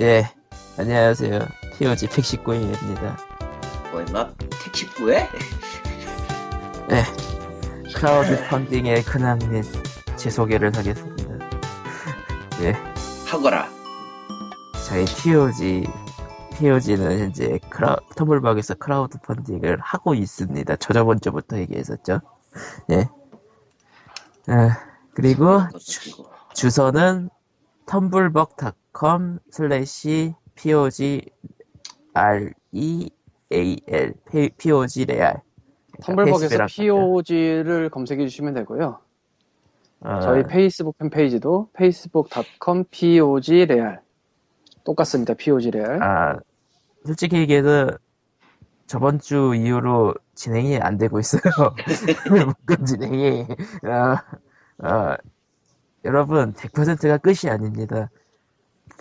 예, 안녕하세요. POG 119입니다. 뭐 임마 택시부에? 예, 크라우드 펀딩의 근황 및 제 소개를 하겠습니다. 예, 하거라 저희 POG, POG는 현재 크라, 텀블벅에서 크라우드 펀딩을 하고 있습니다. 저 저번 주부터 얘기했었죠. 예. 아, 그리고 그리고 주소는 텀블벅 .com 슬래시 POG REAL POG 레알 텀블벅에서 페이스북이랑 POG를 검색해 주시면 되고요. 어, 저희 페이스북 팬페이지도 facebook.com POG 레알 똑같습니다. POG 레알. 아, 솔직히 얘기해서 저번 주 이후로 진행이 안 되고 있어요. 묶음 진행이. 어, 어, 여러분, 100%가 끝이 아닙니다.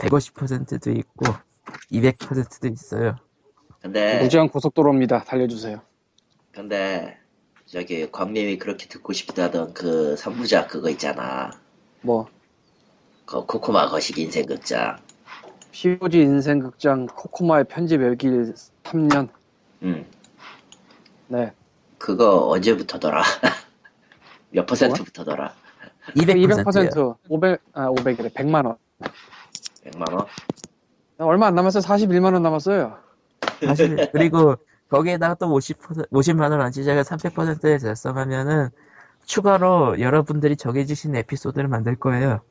150%도 있고, 200%도 있어요. 근데 무제한 고속도로입니다. 달려주세요. 근데 저기 광님이 그렇게 듣고 싶다던 그 3부작 그거 있잖아 뭐 그 코코마 거식 인생 극장 POG 인생 극장 코코마의 편집 열기 3년. 음 네. 그거 언제부터더라? 몇 퍼센트부터더라? 200%요. 200% 500, 아, 500이래. 100만 원. 100만원? 얼마 안 남았어요. 41만 원 남았어요. 사실, 그리고 거기에다가 또 50%, 50만원 안 지자가 300%에 달성하면은 추가로 여러분들이 정해주신 에피소드를 만들 거예요.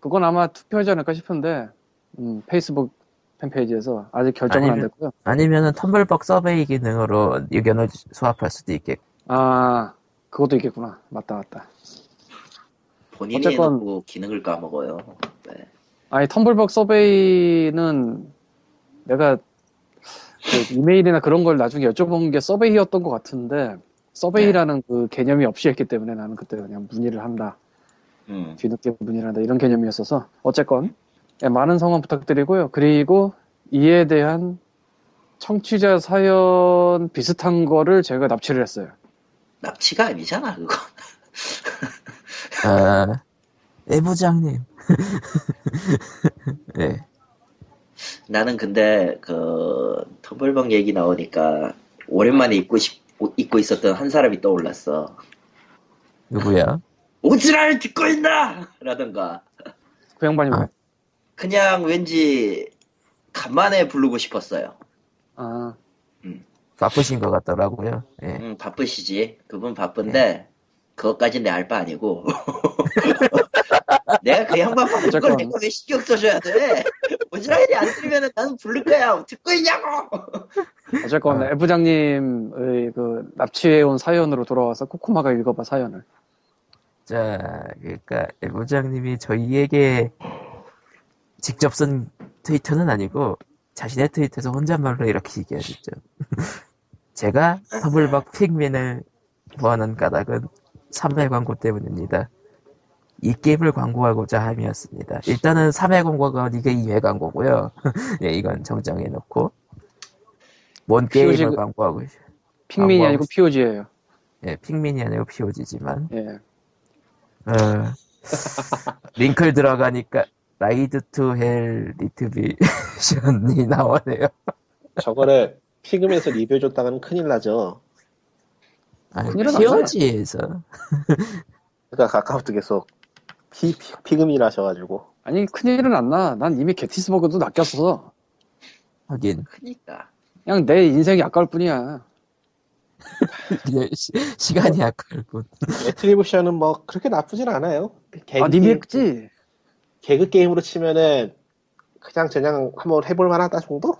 그건 아마 투표하지 않을까 싶은데 음, 페이스북 팬페이지에서 아직 결정은 안 아니면- 됐고요. 아니면은 텀블벅 서베이 기능으로 의견을 수합할 수도 있겠고. 아 그것도 있겠구나. 맞다 맞다. 본인이 어쨌건- 해놓고 기능을 까먹어요 네. 아니 텀블벅 서베이는 내가 그 이메일이나 그런 걸 나중에 여쭤본 게 서베이였던 것 같은데 서베이라는 그 개념이 없이 했기 때문에 나는 그때 그냥 문의를 한다. 음. 뒤늦게 문의를 한다. 이런 개념이었어서 어쨌건 예, 많은 성원 부탁드리고요. 그리고 이에 대한 청취자 사연 비슷한 거를 제가 납치를 했어요. 납치가 아니잖아 그거. 아, 내부장님. 네. 나는 근데 그 터블벅 얘기 나오니까 오랜만에 입고 싶 입고 있었던 한 사람이 떠올랐어. 누구야? 오지랄 듣고 있나? 라던가 그 양반이 아. 왜? 그냥 왠지 간만에 부르고 싶었어요. 아, 바쁘신 것 같더라고요. 예. 응, 바쁘시지. 그분 바쁜데 그것까진 내 알 바 아니고. 내가 그 양반 바쁜 걸. 내가 왜 신경 써줘야 돼? 오지랄이 안 들으면 나는 부를 거야. 듣고 있냐고. 어쨌건 아. 애 부장님의 그 납치해온 사연으로 돌아와서 코코마가 읽어봐 사연을 자, 그러니까 부장님이 저희에게 직접 쓴 트위터는 아니고 자신의 트위터에서 혼잣말로 이렇게 얘기하셨죠. 제가 터블박 핑민을 구하는 까닭은 3회 광고 때문입니다. 이 게임을 광고하고자 함이었습니다. 일단은 3회 광고가 이게 2회 광고고요. 예, 이건 정정해 놓고 뭔 게임을 POG 광고하고 있- 핑민이 광고하고 아니고 POG예요 예, 핑민이 아니고 POG지만 예. 어, 링크를 들어가니까 Ride to Hell Retribution이 나오네요. 저거를 피그에서 리뷰해 줬다가는 큰일 나죠. 아니, POG에서 그러니까 카카오톡 계속 피, 피, 피그미라 하셔가지고. 아니 큰일은 안 나. 난 이미 게티스버그도 낚였어. 하긴 그니까. 그냥 내 인생이 아까울 뿐이야. 시, 시간이 아까울 뿐. Retribution은 뭐 그렇게 나쁘진 않아요. 개그, 아 님이 했지? 개그 게임으로 치면은 그냥 그냥 한번 해볼 만하다 정도?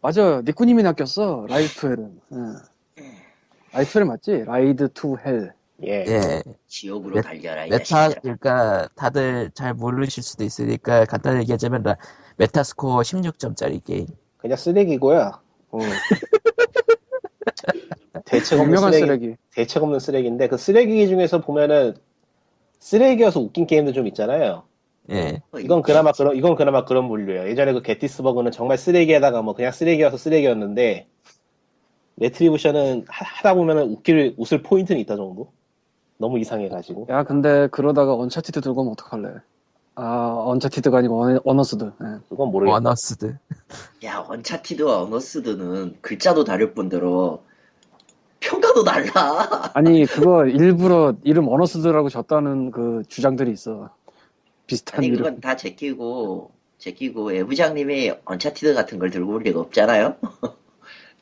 맞아. 니꾸님이 낚였어. Hell은. 응. Ride to Hell 맞지? Ride to Hell. 예. 예, 지옥으로 메- 달려라 이 메타. 그러니까 다들 잘 모르실 수도 있으니까 간단히 얘기하자면 라- 메타스코어 16점짜리 게임. 그냥 쓰레기고요. 음. 대책 없는 쓰레기, 쓰레기. 대책 없는 쓰레기인데 그 쓰레기 중에서 보면은 쓰레기여서 웃긴 게임도 좀 있잖아요. 예, 어, 이건 그나마 그런 이건 그나마 그런 분류예요. 예전에 그 게티스버그는 정말 쓰레기에다가 뭐 그냥 쓰레기여서 쓰레기였는데 Retribution은 하- 하다 보면은 웃길 웃을 포인트는 있다 정도. 너무 이상해가지고. 야 근데 그러다가 Uncharted 들고 오면 어떡할래? 아 Uncharted가 아니고 어, Unearthed. 예. 그건 모르겠어. Unearthed. 야, Uncharted와 Unearthed는 글자도 다를 뿐더러 평가도 달라. 아니 그거 일부러 이름 Unearthed라고 졌다는 그 주장들이 있어. 비슷한 아니, 이름. 그건 다 제끼고, 제끼고, 애부장님이 Uncharted 같은 걸 들고 올 리가 없잖아요?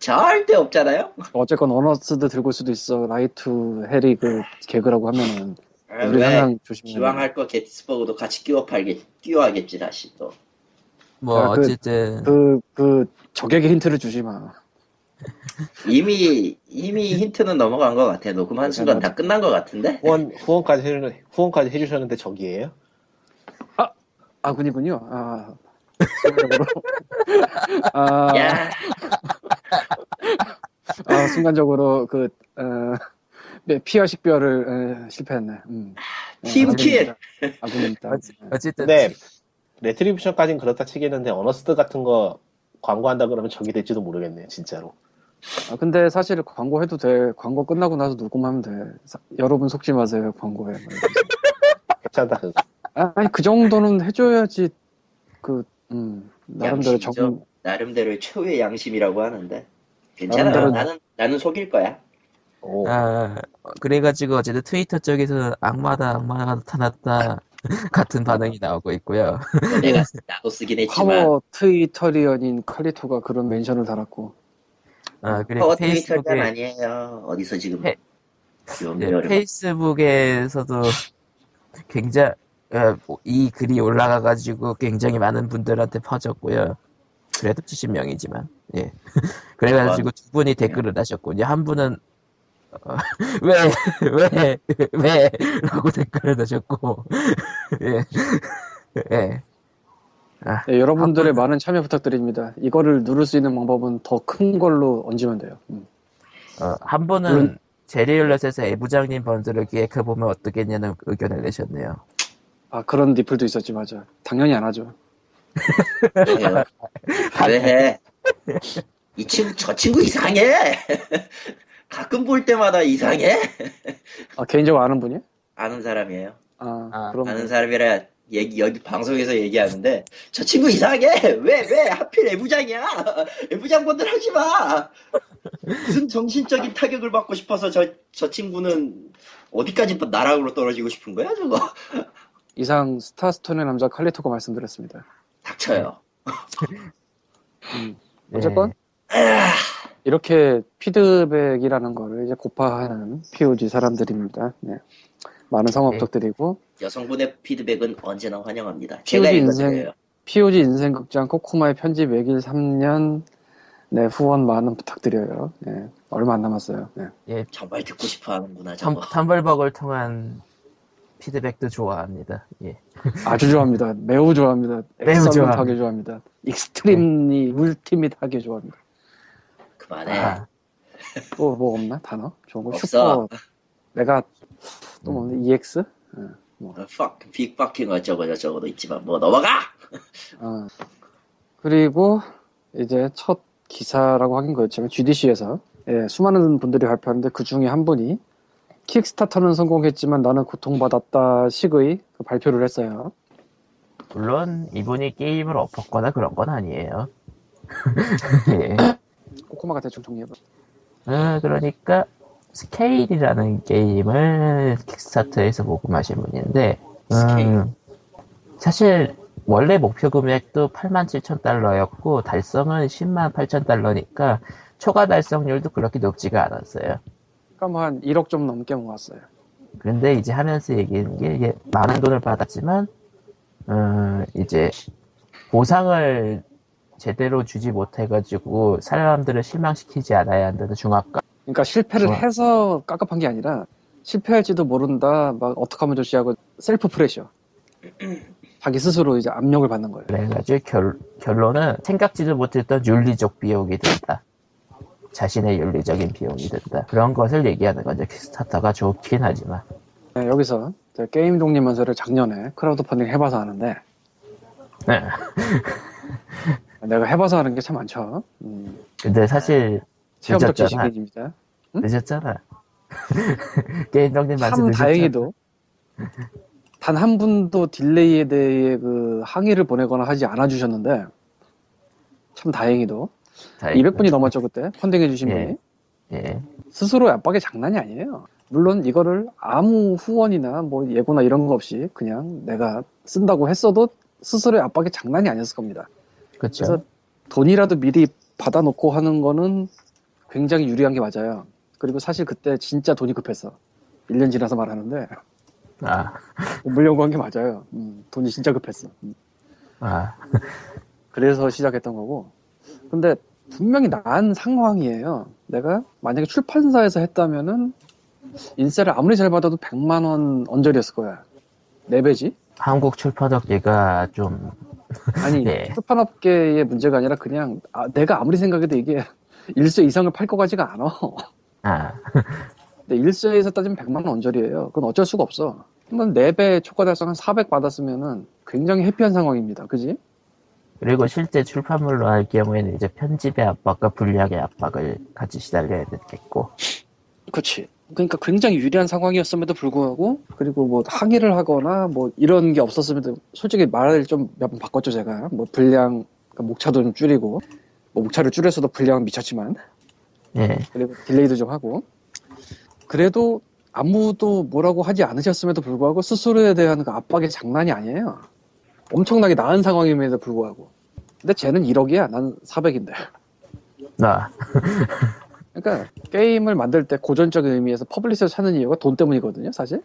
절대 없잖아요? 어쨌건 Unearthed 들고 올 수도 있어. 라이트 해리 그 개그라고 하면은 아, 우리 왜? 항상 조심해야 기왕 돼. 할거 게티스버그도 같이 끼워 팔겠, 끼워 하겠지, 다시 또. 뭐 야, 그- 어쨌든 그, 그, 적에게 힌트를 주지 마. 이미, 이미 힌트는 넘어간 것 같아. 녹음 한 순간 다 끝난 것 같은데? 후원, 후원까지, 해, 후원까지 해주셨는데 저기예요? 아, 군이군요. 아. 아, 야, 아, 순간적으로 그, 어, 네, 피아 식별을 에, 실패했네. 음. team kill! 아군입니다. 어찌- 어쨌든 근데 Retribution까진 그렇다 치겠는데 Unearthed 같은 거 광고한다 그러면 적이 될지도 모르겠네요 진짜로 아, 근데 사실 광고해도 돼. 광고 끝나고 나서 녹음하면 돼. 사- 여러분 속지 마세요, 이러면서. 괜찮다 그거 아, 아니, 그 정도는 해줘야지, 그, 음, 나름대로 양심이죠. 정, 나름대로의 최후의 양심이라고 하는데. 괜찮아. 나름대로- 나는, 나는 속일 거야. 오, 아 그래가지고 어쨌든 트위터 쪽에서는 악마다 악마가 나타났다 같은 반응이 나오고 있고요. 내가 나도 쓰긴 했지만. 파워 트위터리언인 칼리토가 그런 mention을 달았고. 아 그리고 파워 페이스북에 아니에요. 어디서 지금. 페- 좀 네. 페이스북에서도 굉장히 어, 이 글이 올라가가지고 굉장히 많은 분들한테 퍼졌고요. 그래도 70명이지만 예. 그래가지고 두 분이 댓글을 하셨군요. 한 분은 어, 왜, 왜, 왜, 라고 댓글을 하셨고, 예, 예. 아, 네, 여러분들의 많은 참여 부탁드립니다. 이거를 누를 수 있는 방법은 더 큰 걸로 얹으면 돼요. 음. 어, 한 분은 물론- 제리얼렛에서 애부장님 번들을 기획해보면 어떻겠냐는 의견을 내셨네요. 아, 그런 리플도 있었지, 맞아. 당연히 안 하죠. 왜 해? 이 친구, 저 친구 이상해! 가끔 볼 때마다 이상해? 아, 개인적으로 아는 분이야? 아는 사람이에요. 아, 아, 그럼. 아는 사람이라 얘기, 여기 방송에서 얘기하는데, 저 친구 이상해! 왜, 왜? 하필 애부장이야! 애부장분들 하지 마! 무슨 정신적인 타격을 받고 싶어서 저, 저 친구는 어디까지 나락으로 떨어지고 싶은 거야, 저거? 이상 스타스톤의 남자 칼리토가 말씀드렸습니다. 닥쳐요. 음. 예. 어쨌건 이렇게 피드백이라는 거를 이제 고파하는 POG 사람들입니다. 네. 많은 성원 네. 부탁드리고 여성분의 피드백은 언제나 환영합니다. 제가 POG 읽어드려요. 인생 POG 인생 극장 코코마의 편집 외길 3년 네, 후원 많은 부탁드려요. 네, 얼마 안 남았어요. 네. 정말 듣고 싶어 하는구나, 텀, 저거. 텀블벅을 통한 피드백도 좋아합니다. 예. 아주 좋아합니다. 매우 좋아합니다. 매우 excellent하게 좋아합니다. extremely ultimate하게 좋아합니다. 그만해. 아, 또 뭐 없나 단어? 좋은 거 없어. 슈퍼 내가 또 뭐, 없네 EX? 어, fuck, 빅 fucking 어쩌고 저쩌고도 있지만 뭐 넘어가! 어. 그리고 이제 첫 기사라고 하긴 그렇지만 GDC에서 예, 수많은 분들이 발표하는데 그 중에 한 분이 킥스타터는 성공했지만 나는 고통받았다 식의 그 발표를 했어요. 물론 이분이 게임을 엎었거나 그런 건 아니에요. 예. 코코마가 대충 정리해봐. 어, 그러니까 스케일이라는 게임을 킥스타터에서 모금하신 분인데 스케일. 음, 사실 원래 목표 금액도 87,000달러였고 달성은 10만 8,000달러니까 초과 달성률도 그렇게 높지가 않았어요. 그러니까 뭐 한 1억 좀 넘게 모았어요. 그런데 이제 하면서 얘기하는 게 이게 많은 돈을 받았지만 어, 이제 보상을 제대로 주지 못해가지고 사람들을 실망시키지 않아야 한다는 중압감. 그러니까 실패를 좋아. 해서 깝깝한 게 아니라 실패할지도 모른다 막 어떡하면 좋지 하고 self pressure 자기 스스로 이제 압력을 받는 거예요. 그래가지고 결, 결론은 생각지도 못했던 윤리적 비용이 든다. 자신의 윤리적인 비용이 든다. 그런 것을 얘기하는 거죠. 킥스타터가 좋긴 하지만. 네, 여기서 게임 독립문서를 작년에 크라우드 펀딩 해봐서 아는데 네. 내가 해봐서 하는 게 참 많죠. 음, 근데 사실 체험적. 지식인입니다. 늦었잖아. 게임 정리 참 다행히도 단 한 분도 딜레이에 대해 그 항의를 보내거나 하지 않아 주셨는데 참 다행히도. 200분이 넘었죠 그때 펀딩해 주신 예. 분이 예. 스스로 압박이 장난이 아니에요. 물론 이거를 아무 후원이나 뭐 예고나 이런 거 없이 그냥 내가 쓴다고 했어도 스스로의 압박이 장난이 아니었을 겁니다. 그쵸. 그래서 돈이라도 미리 받아놓고 하는 거는 굉장히 유리한 게 맞아요. 그리고 사실 그때 진짜 돈이 급했어. 1년 지나서 말하는데 아, 물 연구한 게 맞아요. 음, 돈이 진짜 급했어. 음, 아, 그래서 시작했던 거고. 근데 분명히 나은 상황이에요. 내가 만약에 출판사에서 했다면은 인세를 아무리 잘 받아도 100만 원 언저리였을 거야. 4배지? 한국 출판업계가 좀, 아니 네. 출판업계의 문제가 아니라 그냥 아, 내가 아무리 생각해도 이게 일세 이상을 팔 것 같지가 않아. 아, 근데 일세에서 따지면 100만 원 언저리예요. 그건 어쩔 수가 없어. 한번 4배 초과 달성 한 400 받았으면은 굉장히 해피한 상황입니다. 그지? 그리고 실제 출판물로 할 경우에는 이제 편집의 압박과 분량의 압박을 같이 시달려야 되겠고. 그치. 그러니까 굉장히 유리한 상황이었음에도 불구하고 그리고 뭐 항의를 하거나 뭐 이런 게 없었음에도 솔직히 말을 좀 몇 번 바꿨죠 제가. 뭐 분량 그러니까 목차도 좀 줄이고. 뭐 목차를 줄여서도 분량은 미쳤지만. 예, 그리고 딜레이도 좀 하고. 그래도 아무도 뭐라고 하지 않으셨음에도 불구하고 스스로에 대한 그 압박이 장난이 아니에요 엄청나게 나은 상황임에도 불구하고. 근데 쟤는 1억이야. 난 400인데. 나, 그러니까 게임을 만들 때 고전적인 의미에서 publisher를 찾는 이유가 돈 때문이거든요 사실.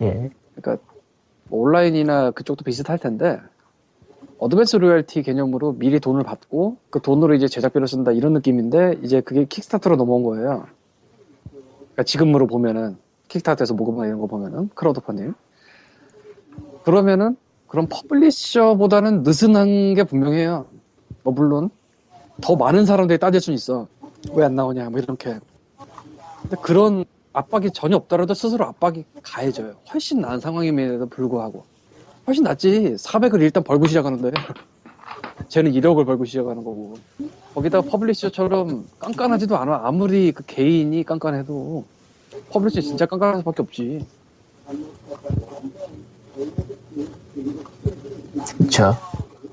예, 그러니까 뭐 온라인이나 그쪽도 비슷할 텐데 advance 로열티 개념으로 미리 돈을 받고 그 돈으로 이제 제작비를 쓴다 이런 느낌인데 이제 그게 Kickstarter로 넘어온 거예요. 그러니까 지금으로 보면은 킥스타터에서 모금이나 이런 거 보면은 크라우드 펀딩. 그러면은 그런 publisher보다는 느슨한 게 분명해요. 뭐 물론 더 많은 사람들이 따질 수는 있어. 왜 안 나오냐 뭐 이렇게. 근데 그런 압박이 전혀 없더라도 스스로 압박이 가해져요. 훨씬 나은 상황임에도 불구하고. 훨씬 낫지. 400을 일단 벌고 시작하는데. 쟤는 1억을 벌고 시작하는 거고. 거기다가 publisher처럼 깐깐하지도 않아. 아무리 그 개인이 깐깐해도. publisher 진짜 깐깐할 수밖에 없지. 그쵸.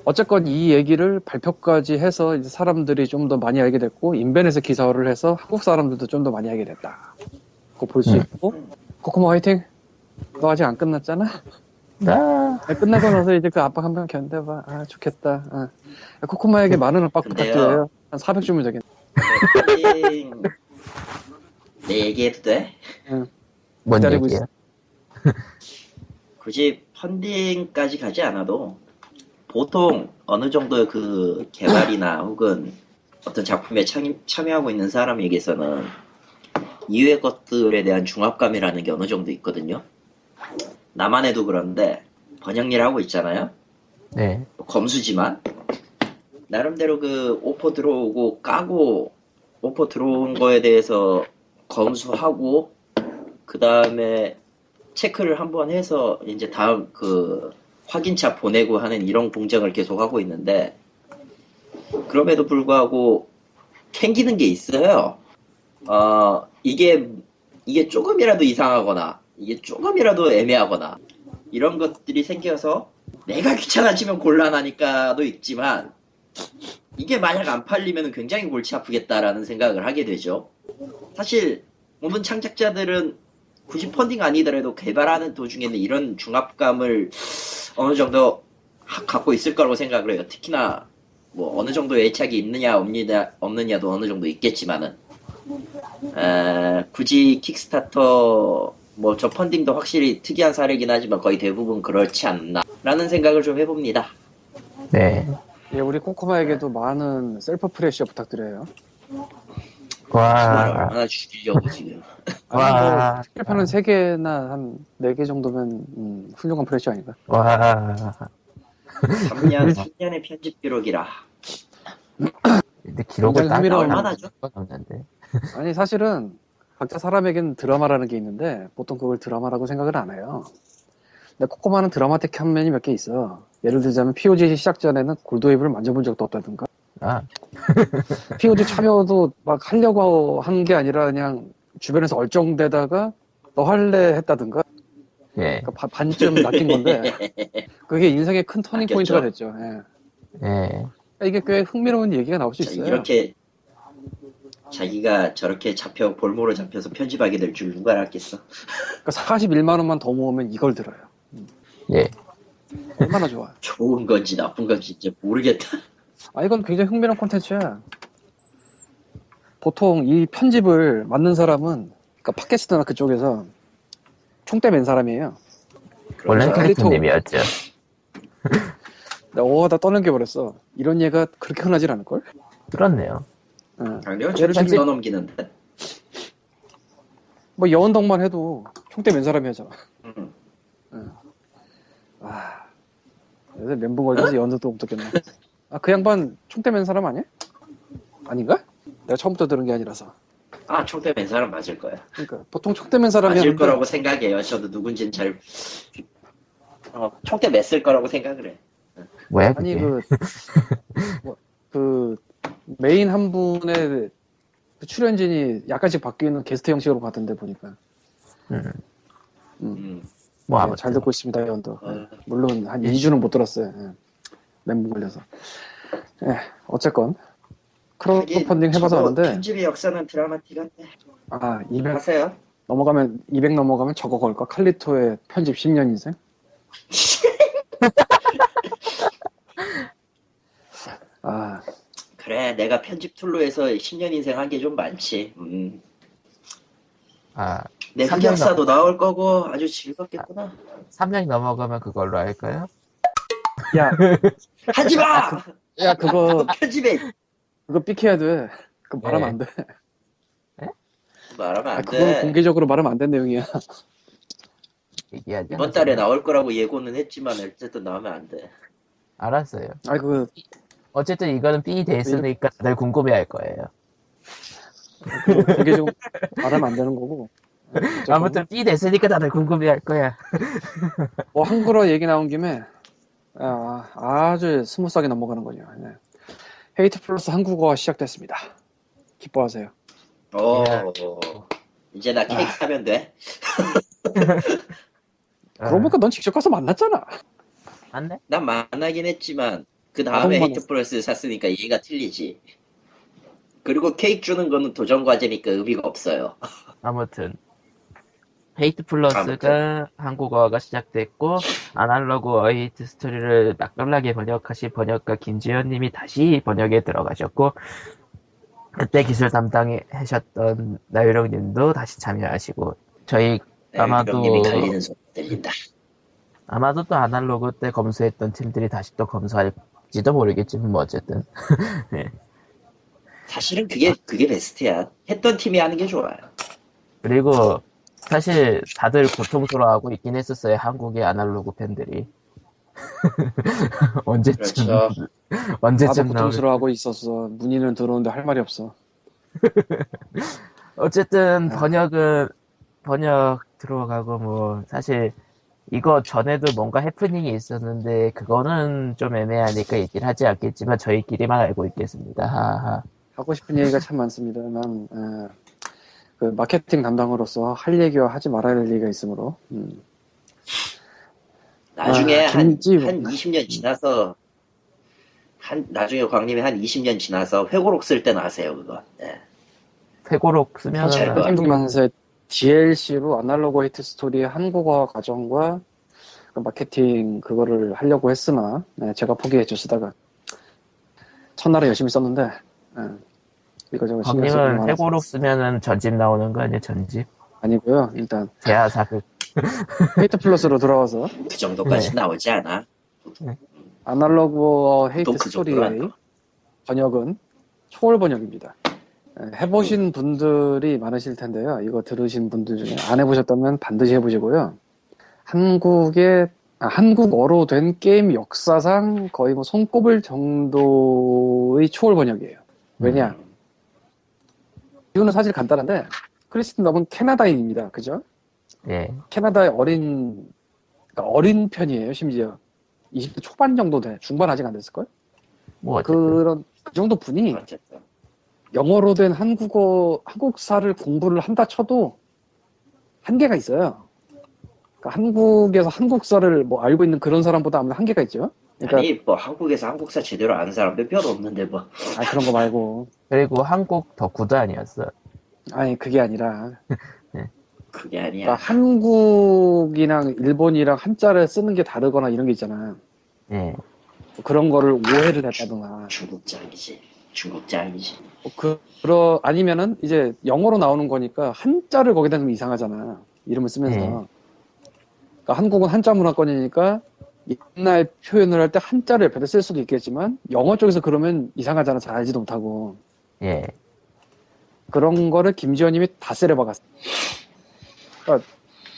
어쨌건 이 얘기를 발표까지 해서 이제 사람들이 좀 더 많이 알게 됐고, 인벤에서 기사화를 해서 한국 사람들도 좀 더 많이 알게 됐다. 그거 볼수 음. 있고, 코코모 화이팅! 너 아직 안 끝났잖아? 나, 아, 끝나고 나서 이제 그 압박 한번 견뎌봐. 아, 좋겠다. 아. 코코마에게 많은 압박. 부탁드려요. 한 400 주면 되겠네. 펀딩 내 얘기해도 돼? 뭔 기다리고 얘기야? 굳이 펀딩까지 가지 않아도 보통 어느 정도 그 개발이나 혹은 어떤 작품에 참, 참여하고 있는 사람에게서는 이외의 것들에 대한 중압감이라는 게 어느 정도 있거든요. 나만 해도 그런데 번역 일 하고 있잖아요. 네, 뭐 검수지만 나름대로 그 오퍼 들어오고 까고 오퍼 들어온 거에 대해서 검수하고 그 다음에 체크를 한번 해서 이제 다음 그 확인차 보내고 하는 이런 공정을 계속 하고 있는데 그럼에도 불구하고 캥기는 게 있어요. 어 이게 이게 조금이라도 이상하거나 이게 조금이라도 애매하거나 이런 것들이 생겨서 내가 귀찮아지면 곤란하니까도 있지만 이게 만약 안 팔리면 굉장히 골치 아프겠다라는 생각을 하게 되죠. 사실 모든 창작자들은 굳이 펀딩 아니더라도 개발하는 도중에는 이런 중압감을 어느 정도 하- 갖고 있을 거라고 생각을 해요. 특히나 뭐 어느 정도 애착이 있느냐 없느냐 없느냐도 어느 정도 있겠지만은 에, 굳이 킥스타터 뭐 저 펀딩도 확실히 특이한 사례긴 하지만 거의 대부분 그렇지 않나라는 생각을 좀 해봅니다. 네. 예, 우리 코코마에게도 많은 셀프 프레셔 부탁드려요. 와, 얼마나 줄이려고 지금. 뭐, 와, 스킬판은 3개나 한 4개 정도면, 음, 훌륭한 프레셔 아닌가? 와. 3년 3년의 편집 기록이라. 근데 기록을 굉장히 따 흥미로운 얼마나 죠? 건 없는데. 아니, 사실은, 각자 사람에겐 드라마라는 게 있는데, 보통 그걸 드라마라고 생각을 안 해요. 근데 코코마는 드라마틱 한 면이 몇 개 있어. 예를 들자면, POG 시작 전에는 GoldWave를 만져본 적도 없다든가, 아, POG 참여도 막 하려고 한 게 아니라 그냥 주변에서 얼쩡대다가 너 할래 했다든가 예, 그러니까 바- 반쯤 낚인 건데 그게 인생의 큰 터닝. 포인트가 됐죠. 예. 예. 그러니까 이게 꽤 흥미로운 얘기가 나올 수 자, 있어요. 이렇게 자기가 저렇게 잡혀 볼모로 잡혀서 편집하게 될 줄 누가 알았겠어. 그러니까 41만 원만 더 모으면 이걸 들어요. 예. 얼마나 좋아. 좋은 건지 나쁜 건지 이제 모르겠다. 아 이건 굉장히 흥미로운 콘텐츠야. 보통 이 편집을 맡는 사람은 그러니까 팟캐스트나 그쪽에서 총대 맨 사람이에요. 원래는 그렇죠. 캐릭터님이었죠. 내가 어다 떠넘겨 버렸어. 이런 얘가 그렇게 흔하질 않을 걸. 그렇네요. 응. 강력 예를 천천히 들면- 넘기는데. 뭐 여원덕만 해도 총대 맨 사람이 하잖아. 음. 아, 요새 멘붕 걸려서 연도도 못 듣겠네. 아, 그 양반 총대 맨 사람 아니야? 아닌가? 내가 처음부터 들은 게 아니라서. 아 총대 맨 사람 맞을 거야. 그러니까 보통 총대 맨 사람이 맞을 거라고 생각해요. 저도 누군지는 잘 어, 총대 맸을 거라고 생각을 해. 뭐야 아니? 그, 뭐, 그 메인 한 분의 그 출연진이 약간씩 바뀌는 게스트 형식으로 가던데 보니까 음, 음. 뭐 네, 잘 듣고 있습니다 연도. 어, 물론 한 2주는 못 들었어요. 예. 멘붕 걸려서. 예, 어쨌건 크라우드 펀딩 해봐서 아는데 편집의 역사는 드라마틱한데. 아 200 하세요. 넘어가면 200 넘어가면 저거 걸까? 칼리토의 편집 10년 인생? 아 그래 내가 편집 툴로 해서 10년 인생 한 게 좀 많지. 음. 아 내 흑역사도 나올 거고 아주 즐겁겠구나. 3년이 넘어가면 그걸로 할까요? 야, 하지 마. 야 그거 편집에 그거 삐 쳐야 돼. 그거 말하면 네. 안 돼. 말하면 아, 안 그거는 돼. 공개적으로 말하면 안 된 내용이야. 얘기하지 이번 않았어요. 달에 나올 거라고 예고는 했지만 어쨌든 나오면 안 돼. 알았어요. 아, 그 어쨌든 이거는 삐 돼 있으니까 다들 궁금해할 거예요. 공개적으로 말하면 안 되는 거고. 아무튼 삐 됐으니까 다들 궁금해할 거야. 뭐 한국어 얘기 나온 김에 아, 아주 스무스하게 넘어가는 거죠. 네. Hate Plus 한국어가 시작됐습니다. 기뻐하세요. 오, 예. 이제 나 케이크 사면 돼. 그러고 보니까 넌 직접 가서 만났잖아. 맞네? 난 만나긴 했지만 그 다음에. Hate Plus 샀으니까 얘가 틀리지. 그리고 케이크 주는 거는 도전 과제니까 의미가 없어요. 아무튼 Hate Plus가 한국어가 시작됐고 Analogue A Hate Story를 맛깔나게 번역하신 번역가 김지현님이 다시 번역에 들어가셨고 그때 기술 담당하셨던 나유령님도 다시 참여하시고 저희 아마도- 소리 들린다. 아마도 또 아날로그 때 검수했던 팀들이 다시 또 검수할지도 모르겠지만 뭐 어쨌든 사실은 그게 그게 베스트야. 했던 팀이 하는 게 좋아요. 그리고 사실 다들 고통스러워하고 있긴 했었어요 한국의 아날로그 팬들이 언제쯤 그렇죠. 언제쯤 고통스러워하고 있었어. 문의는 들어오는데 할 말이 없어. 어쨌든 아. 번역은 번역 들어가고 뭐 사실 이거 전에도 뭔가 해프닝이 있었는데 그거는 좀 애매하니까 얘기를 하지 않겠지만 저희끼리만 알고 있겠습니다. 하하. 하고 싶은 얘기가 참 많습니다. 난, 에, 그 마케팅 담당으로서 할 얘기와 하지 말아야 할 얘기가 있으므로. 음. 나중에 아, 한, 한 뭔가? 20년 지나서 한 나중에 광님이 한 20년 지나서 회고록 쓸 때 나세요 그거. 네. 회고록 쓰면. 생각나면서 DLC로 아날로그 헤이트 스토리의 한국어 과정과 그 마케팅 그거를 하려고 했으나 네, 제가 포기했죠 쓰다가 첫날에 열심히 썼는데 예, 이거저거 신경 쓰고 광님은 많아서 회고록 쓰면은 전집 나오는 거 아니야 전집? 아니고요 일단 대하사극 헤이트 플러스로 돌아와서 그 정도까지 네. 나오지 않아. 아날로그 헤이트 그 스토리의 안 번역은 초월 번역입니다. 예, 해보신 분들이 많으실 텐데요. 이거 들으신 분들 중에 안 해보셨다면 반드시 해보시고요. 한국의 아, 한국어로 된 게임 역사상 거의 뭐 손꼽을 정도의 초월 번역이에요. 왜냐? 음. 이유는 사실 간단한데 크리스틴 럽은 캐나다인입니다. 그죠? 예. 캐나다의 어린 그러니까 어린 편이에요. 심지어 20대 초반 정도 돼. 중반 아직 안 됐을걸? 뭐 어쨌든 그런 그 정도 분이 어쨌든 영어로 된 한국어 한국사를 공부를 한다 쳐도 한계가 있어요. 그러니까 한국에서 한국사를 뭐 알고 있는 그런 사람보다 아무래도 한계가 있죠. 그러니까 아니 뭐 한국에서 한국사 제대로 아는 사람들 별로 없는데 뭐 아 그런 거 말고 그리고 한국 덕후도 아니었어. 아니 그게 아니라 그게 아니야. 그러니까 한국이랑 일본이랑 한자를 쓰는 게 다르거나 이런 게 있잖아. 예. 그런 거를 오해를 했다거나 중국장이지. 중국장이지. 뭐 그, 그러, 아니면은 이제 영어로 나오는 거니까 한자를 거기다 넣으면 이상하잖아. 이름을 쓰면서. 네. 그러니까 한국은 한자 문화권이니까 옛날 표현을 할 때 한자를 옆에다 쓸 수도 있겠지만 영어 쪽에서 그러면 이상하잖아. 잘 알지도 못하고. 예. 그런 거를 김지현님이 다 때려박았어. 그러니까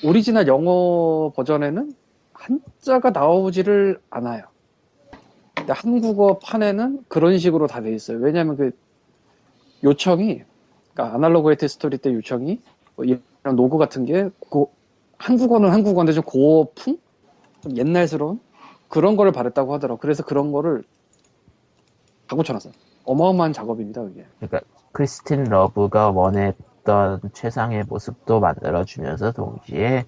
오리지널 영어 버전에는 한자가 나오지를 않아요. 근데 한국어 판에는 그런 식으로 다 돼 있어요. 왜냐하면 그 요청이, 그러니까 Analogue Hate Story 때 요청이 뭐 이런 노고 같은 게 고- 한국어는 한국어인데 좀 고풍, 좀 옛날스러운 그런 거를 바랬다고 하더라고. 그래서 그런 거를 다 고쳐놨어. 어마어마한 작업입니다, 그게. Christine Love가 원했던 최상의 모습도 만들어주면서 동시에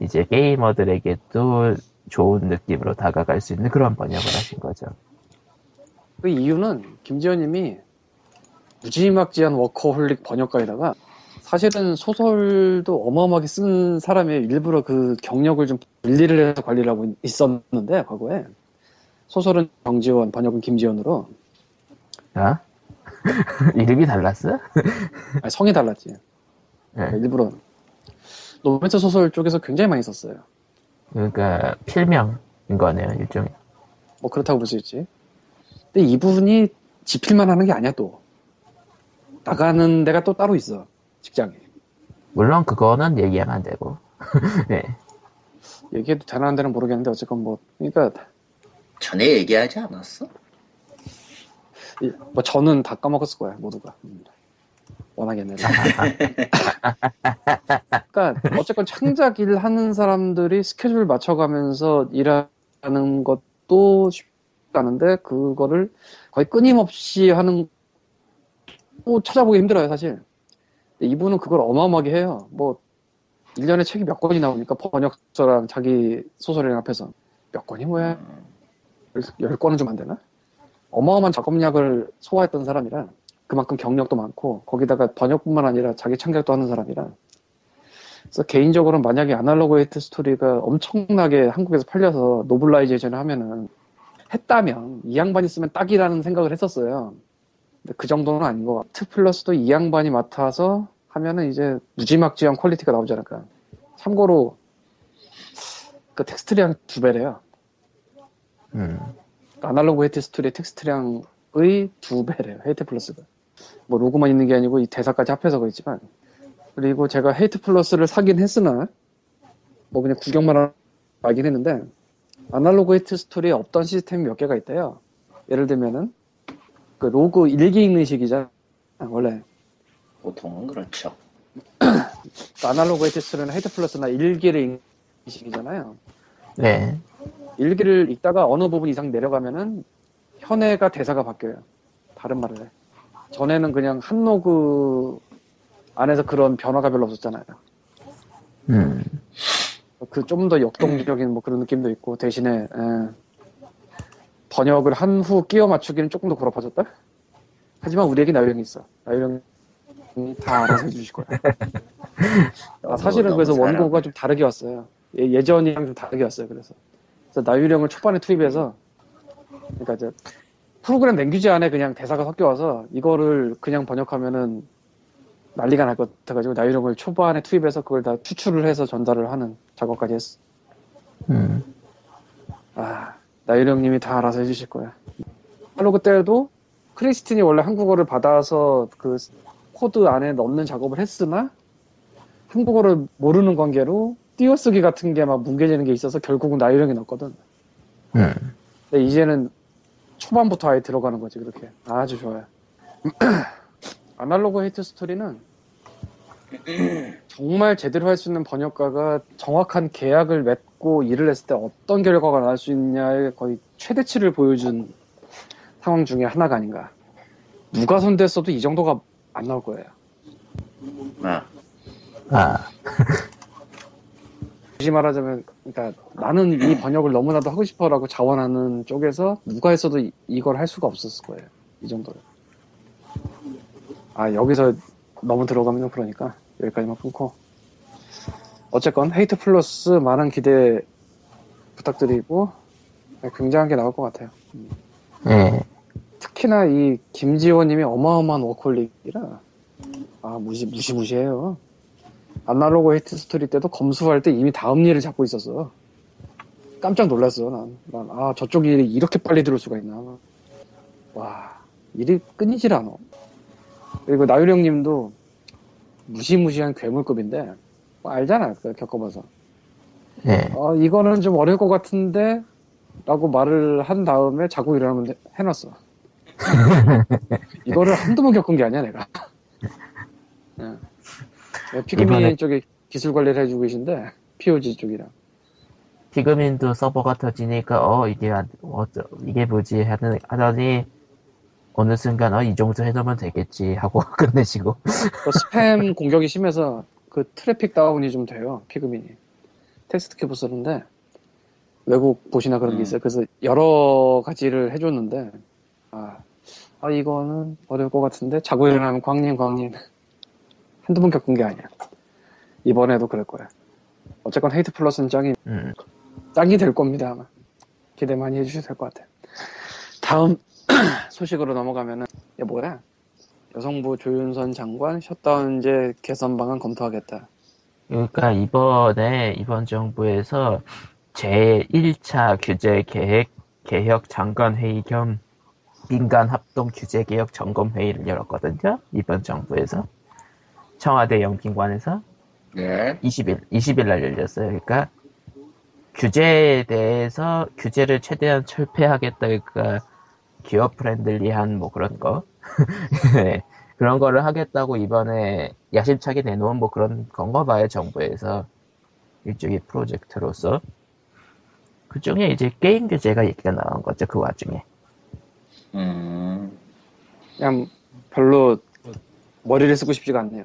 이제 게이머들에게도 좋은 느낌으로 다가갈 수 있는 그런 번역을 하신 거죠. 그 이유는 김지현님이 무지막지한 워커홀릭 번역가에다가 사실은 소설도 어마어마하게 쓴 사람이 일부러 그 경력을 좀 분리를 해서 관리를 하고 있었는데 과거에 소설은 정지원, 번역은 김지현으로 아? 이름이 달랐어? 아니, 성이 달랐지. 네. 일부러 노벤스 소설 쪽에서 굉장히 많이 썼어요. 그러니까 필명인 거네요, 일종의. 뭐 그렇다고 볼 수 있지. 근데 이분이 집필만 하는 게 아니야 또 나가는 데가 또 따로 있어 직장에. 물론 그거는 얘기하면 안 되고. 네. 얘기해도 되나 안 되나 모르겠는데 어쨌건 뭐 그러니까 전에 얘기하지 않았어? 이- 뭐 저는 다 까먹었을 거야 모두가 음. 워낙 옛날에 그러니까 어쨌건 창작 일 하는 사람들이 스케줄 맞춰가면서 일하는 것도 쉽지 않은데 그거를 거의 끊임없이 하는 또 찾아보기 힘들어요 사실 이분은 그걸 어마어마하게 해요 뭐 1년에 책이 몇 권이 나오니까 번역서랑 자기 소설이랑 앞에서 몇 권이 뭐야 열, 열 권은 좀 안 되나? 어마어마한 작업량을 소화했던 사람이라 그만큼 경력도 많고 거기다가 번역뿐만 아니라 자기 창작도 하는 사람이라 그래서 개인적으로는 만약에 Analogue Hate Story가 엄청나게 한국에서 팔려서 novelization을 하면은 했다면 이 양반이 쓰면 딱이라는 생각을 했었어요. 근데 그 정도는 아닌 것 같아. Hate Plus도 이 양반이 맡아서 하면은 이제 무지막지한 quality가 나오지 않을까. 참고로 그 텍스트량 두 배래요. 음. Analogue Hate Story의 텍스트량의 두 배래요. Hate Plus가. 뭐 로그만 있는 게 아니고 이 대사까지 합해서 그렇지만 그리고 제가 Hate Plus를 사긴 했으나 뭐 그냥 구경만 하고 알긴 했는데 Analogue Hate Story에 없던 시스템이 몇 개가 있대요. 예를 들면은 그 로고 일기 읽는 식이잖아. 원래 보통은 그렇죠. 그 아날로그 스토리는 헤이트 플러스나 일기를 읽는 식이잖아요. 네. 일기를 읽다가 어느 부분 이상 내려가면은 현해가 대사가 바뀌어요. 다른 말을 해. 전에는 그냥 한 로그 안에서 그런 변화가 별로 없었잖아요. 음. 그 좀 더 역동적인 뭐 그런 느낌도 있고 대신에 에, 번역을 한 후 끼워 맞추기는 조금 더 고라파졌다. 하지만 우리에게 나유령이 있어. 나유령이 다 알아서 해주실 거야. 아, 사실은 그래서. 원고가 좀 다르게 왔어요. 예, 예전이랑 좀 다르게 왔어요. 그래서 그래서 나유령을 초반에 투입해서 그러니까 이제 프로그램 랭귀지 안에 그냥 대사가 섞여 와서 이거를 그냥 번역하면은 난리가 날 것 같아가지고 나유령을 초반에 투입해서 그걸 다 추출을 해서 전달을 하는 작업까지 했어. 음. 아 나유령님이 다 알아서 해주실 거야. Analogue 때도 크리스틴이 원래 한국어를 받아서 그 코드 안에 넣는 작업을 했으나 한국어를 모르는 관계로 띄어쓰기 같은 게 막 뭉개지는 게 있어서 결국은 나유령이 넣었거든. 음. 근데 이제는 초반부터 아예 들어가는 거지 그렇게 아주 좋아요 Analogue Hate Story는 정말 제대로 할 수 있는 번역가가 정확한 계약을 맺고 일을 했을 때 어떤 결과가 나올 수 있냐의 거의 최대치를 보여준 상황 중에 하나가 아닌가 누가 손댔어도 이 정도가 안 나올 거예요 아, 아. 굳이 말하자면, 그러니까 나는 이 번역을 너무나도 하고 싶어라고 자원하는 쪽에서 누가 했어도 이- 이걸 할 수가 없었을 거예요. 이 정도는. 아 여기서 너무 들어가면 그러니까 여기까지만 끊고. 어쨌건 Hate Plus 많은 기대 부탁드리고 네, 굉장한 게 나올 것 같아요. 예. 특히나 이 김지호님이 어마어마한 workaholic이라 아 무시 무시무시해요. Analogue Hate Story 때도 검수할 때 이미 다음 일을 잡고 있었어. 깜짝 놀랐어 난. 난, 아 저쪽 일이 이렇게 빨리 들을 수가 있나. 와 일이 끊이질 않아. 그리고 나유령님도 무시무시한 괴물급인데 뭐 알잖아 그 겪어봐서. 예. 어, 이거는 좀 어려울 것 같은데? 라고 말을 한 다음에 자고 일어나면 돼- 해놨어. 이거를 한두 번 겪은 게 아니야, 내가. 예. 예, 피그민 이번에- 쪽에 기술 관리를 해주고 계신데, POG 쪽이랑. 피그민도 서버가 터지니까 어 이게 안- 어, 이게 뭐지 하는 하더니 어느 순간 어 이 정도 해놓으면 되겠지 하고 끝내시고 그 스팸 공격이 심해서 그 트래픽 다운이 좀 돼요, 피그민이. 텍스트 키보 쓰는데, 외국 보시나 그런 게 음. 있어요. 그래서 여러 가지를 해줬는데, 아, 아, 이거는 어려울 것 같은데, 자고 일어나면 광님, 광님. 한두 번 겪은 게 아니야. 이번에도 그럴 거야. 어쨌건 헤이트 플러스는 짱이, 음. 짱이 될 겁니다, 아마. 기대 많이 해주셔도 될 것 같아요. 다음 소식으로 넘어가면은, 이게 뭐야? 여성부 조윤선 장관 셧다운제 개선 방안 검토하겠다. 그러니까 이번에 이번 정부에서 제 1차 규제 계획 개혁 장관 회의 겸 민간 합동 규제 개혁 점검 회의를 열었거든요. 이번 정부에서 청와대 영빈관에서 네. 20일 20일 날 열렸어요. 그러니까 규제에 대해서 규제를 최대한 철폐하겠다. 그러니까 기업 friendly한 뭐 그런 거 네, 그런 거를 하겠다고 이번에 야심차게 내놓은 뭐 그런 건가 봐요 정부에서 일종의 프로젝트로서 그 중에 이제 게임 규제가 얘기가 나온 거죠 그 와중에 음. 그냥 별로 머리를 쓰고 싶지가 않네요.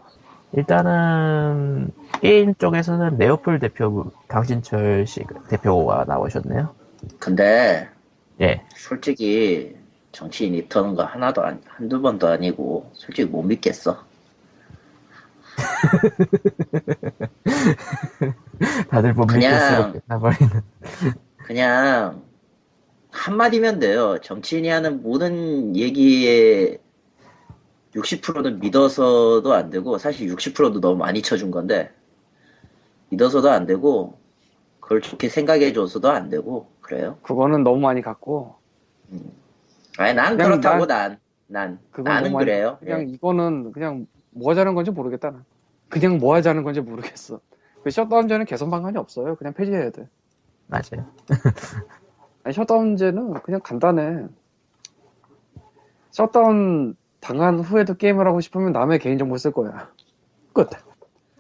일단은 게임 쪽에서는 네오플 대표 강신철 씨 대표가 나오셨네요 근데 예 솔직히 정치인 입터는 거 하나도 안, 한두 번도 아니고 솔직히 못 믿겠어. 다들 못 그냥- 믿겠어 나버리는 그냥 한마디면 돼요. 정치인이 하는 모든 얘기에 60%는 믿어서도 안 되고 사실 60%도 너무 많이 쳐준 건데 믿어서도 안 되고 그걸 좋게 생각해줘서도 안 되고 그래요. 그거는 너무 많이 갔고 아니 난 그렇다고 난- 난, 난 나는 그래요. 그냥 예. 이거는 그냥 뭐 하자는 건지 모르겠다. 나. 그냥 뭐 하자는 건지 모르겠어. 그 셧다운제는 개선 방안이 없어요. 그냥 폐지해야 돼. 맞아요 아니, 셧다운제는 그냥 간단해. 셧다운 당한 후에도 게임을 하고 싶으면 남의 개인정보 쓸 거야. 끝.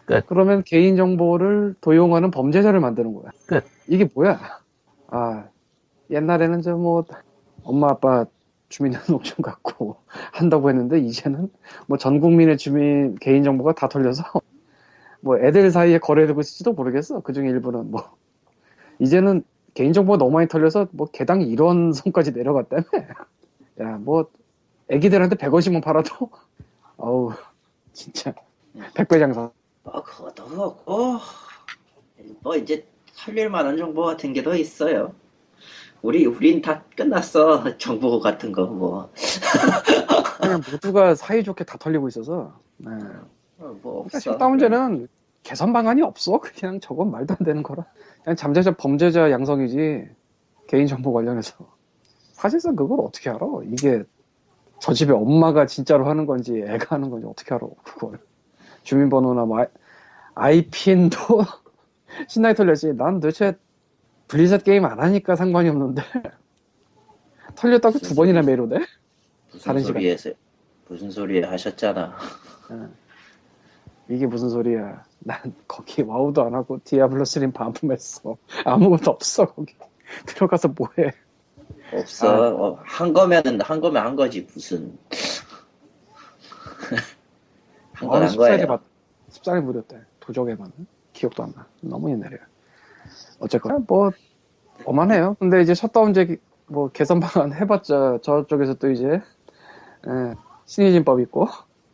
끝. 그러면 개인정보를 도용하는 범죄자를 만드는 거야. 끝. 이게 뭐야? 아, 옛날에는 저 뭐, 엄마 아빠 주민등록증 갖고 한다고 했는데, 이제는 뭐 전 국민의 주민 개인정보가 다 털려서, 뭐 애들 사이에 거래되고 있을지도 모르겠어. 그 중에 일부는 뭐. 이제는 개인정보가 너무 많이 털려서 뭐 개당 1원 선까지 내려갔다며. 야, 뭐 애기들한테 100원씩만 팔아도 어우 진짜 백배 장사. 뭐 그것도 그렇고 뭐 이제 살릴 만한 정보 같은 게 더 있어요. 우리 우린 다 끝났어 정보 같은 거 뭐. 그냥 모두가 사이좋게 다 털리고 있어서. 네. 어, 뭐 그러니까 없어. 셧다운제는 개선 방안이 없어. 그냥 저건 말도 안 되는 거라. 그냥 잠재자 범죄자 양성이지 개인정보 관련해서. 사실상 그걸 어떻게 알아? 이게 저 집에 엄마가 진짜로 하는 건지 애가 하는 건지 어떻게 알아? 그걸. 주민번호나 뭐 i-PIN도 신나게 털렸지. 난 도대체 블리자드 게임 안 하니까 상관이 없는데 털렸다고 두 번이나 메일 오네? 무슨 다른 소리에서 무슨 소리 하셨잖아. 이게 무슨 소리야. 난 거기 와우도 안 하고 디아블로 3는 반품했어. 아무것도 없어 거기. 들어가서 뭐해. 없어. 아. 어, 한 거면은 한 거면 한 거지 무슨. 한건 아, 한 14일에 거예요. 받, 14일에 무렸대. 도적에만. 기억도 안 나. 너무 옛날이야. 어쨌거나 뭐 어만해요. 근데 이제 셧다운제 뭐 개선 방안 해봤자 저쪽에서 또 이제 예, 신의진법 있고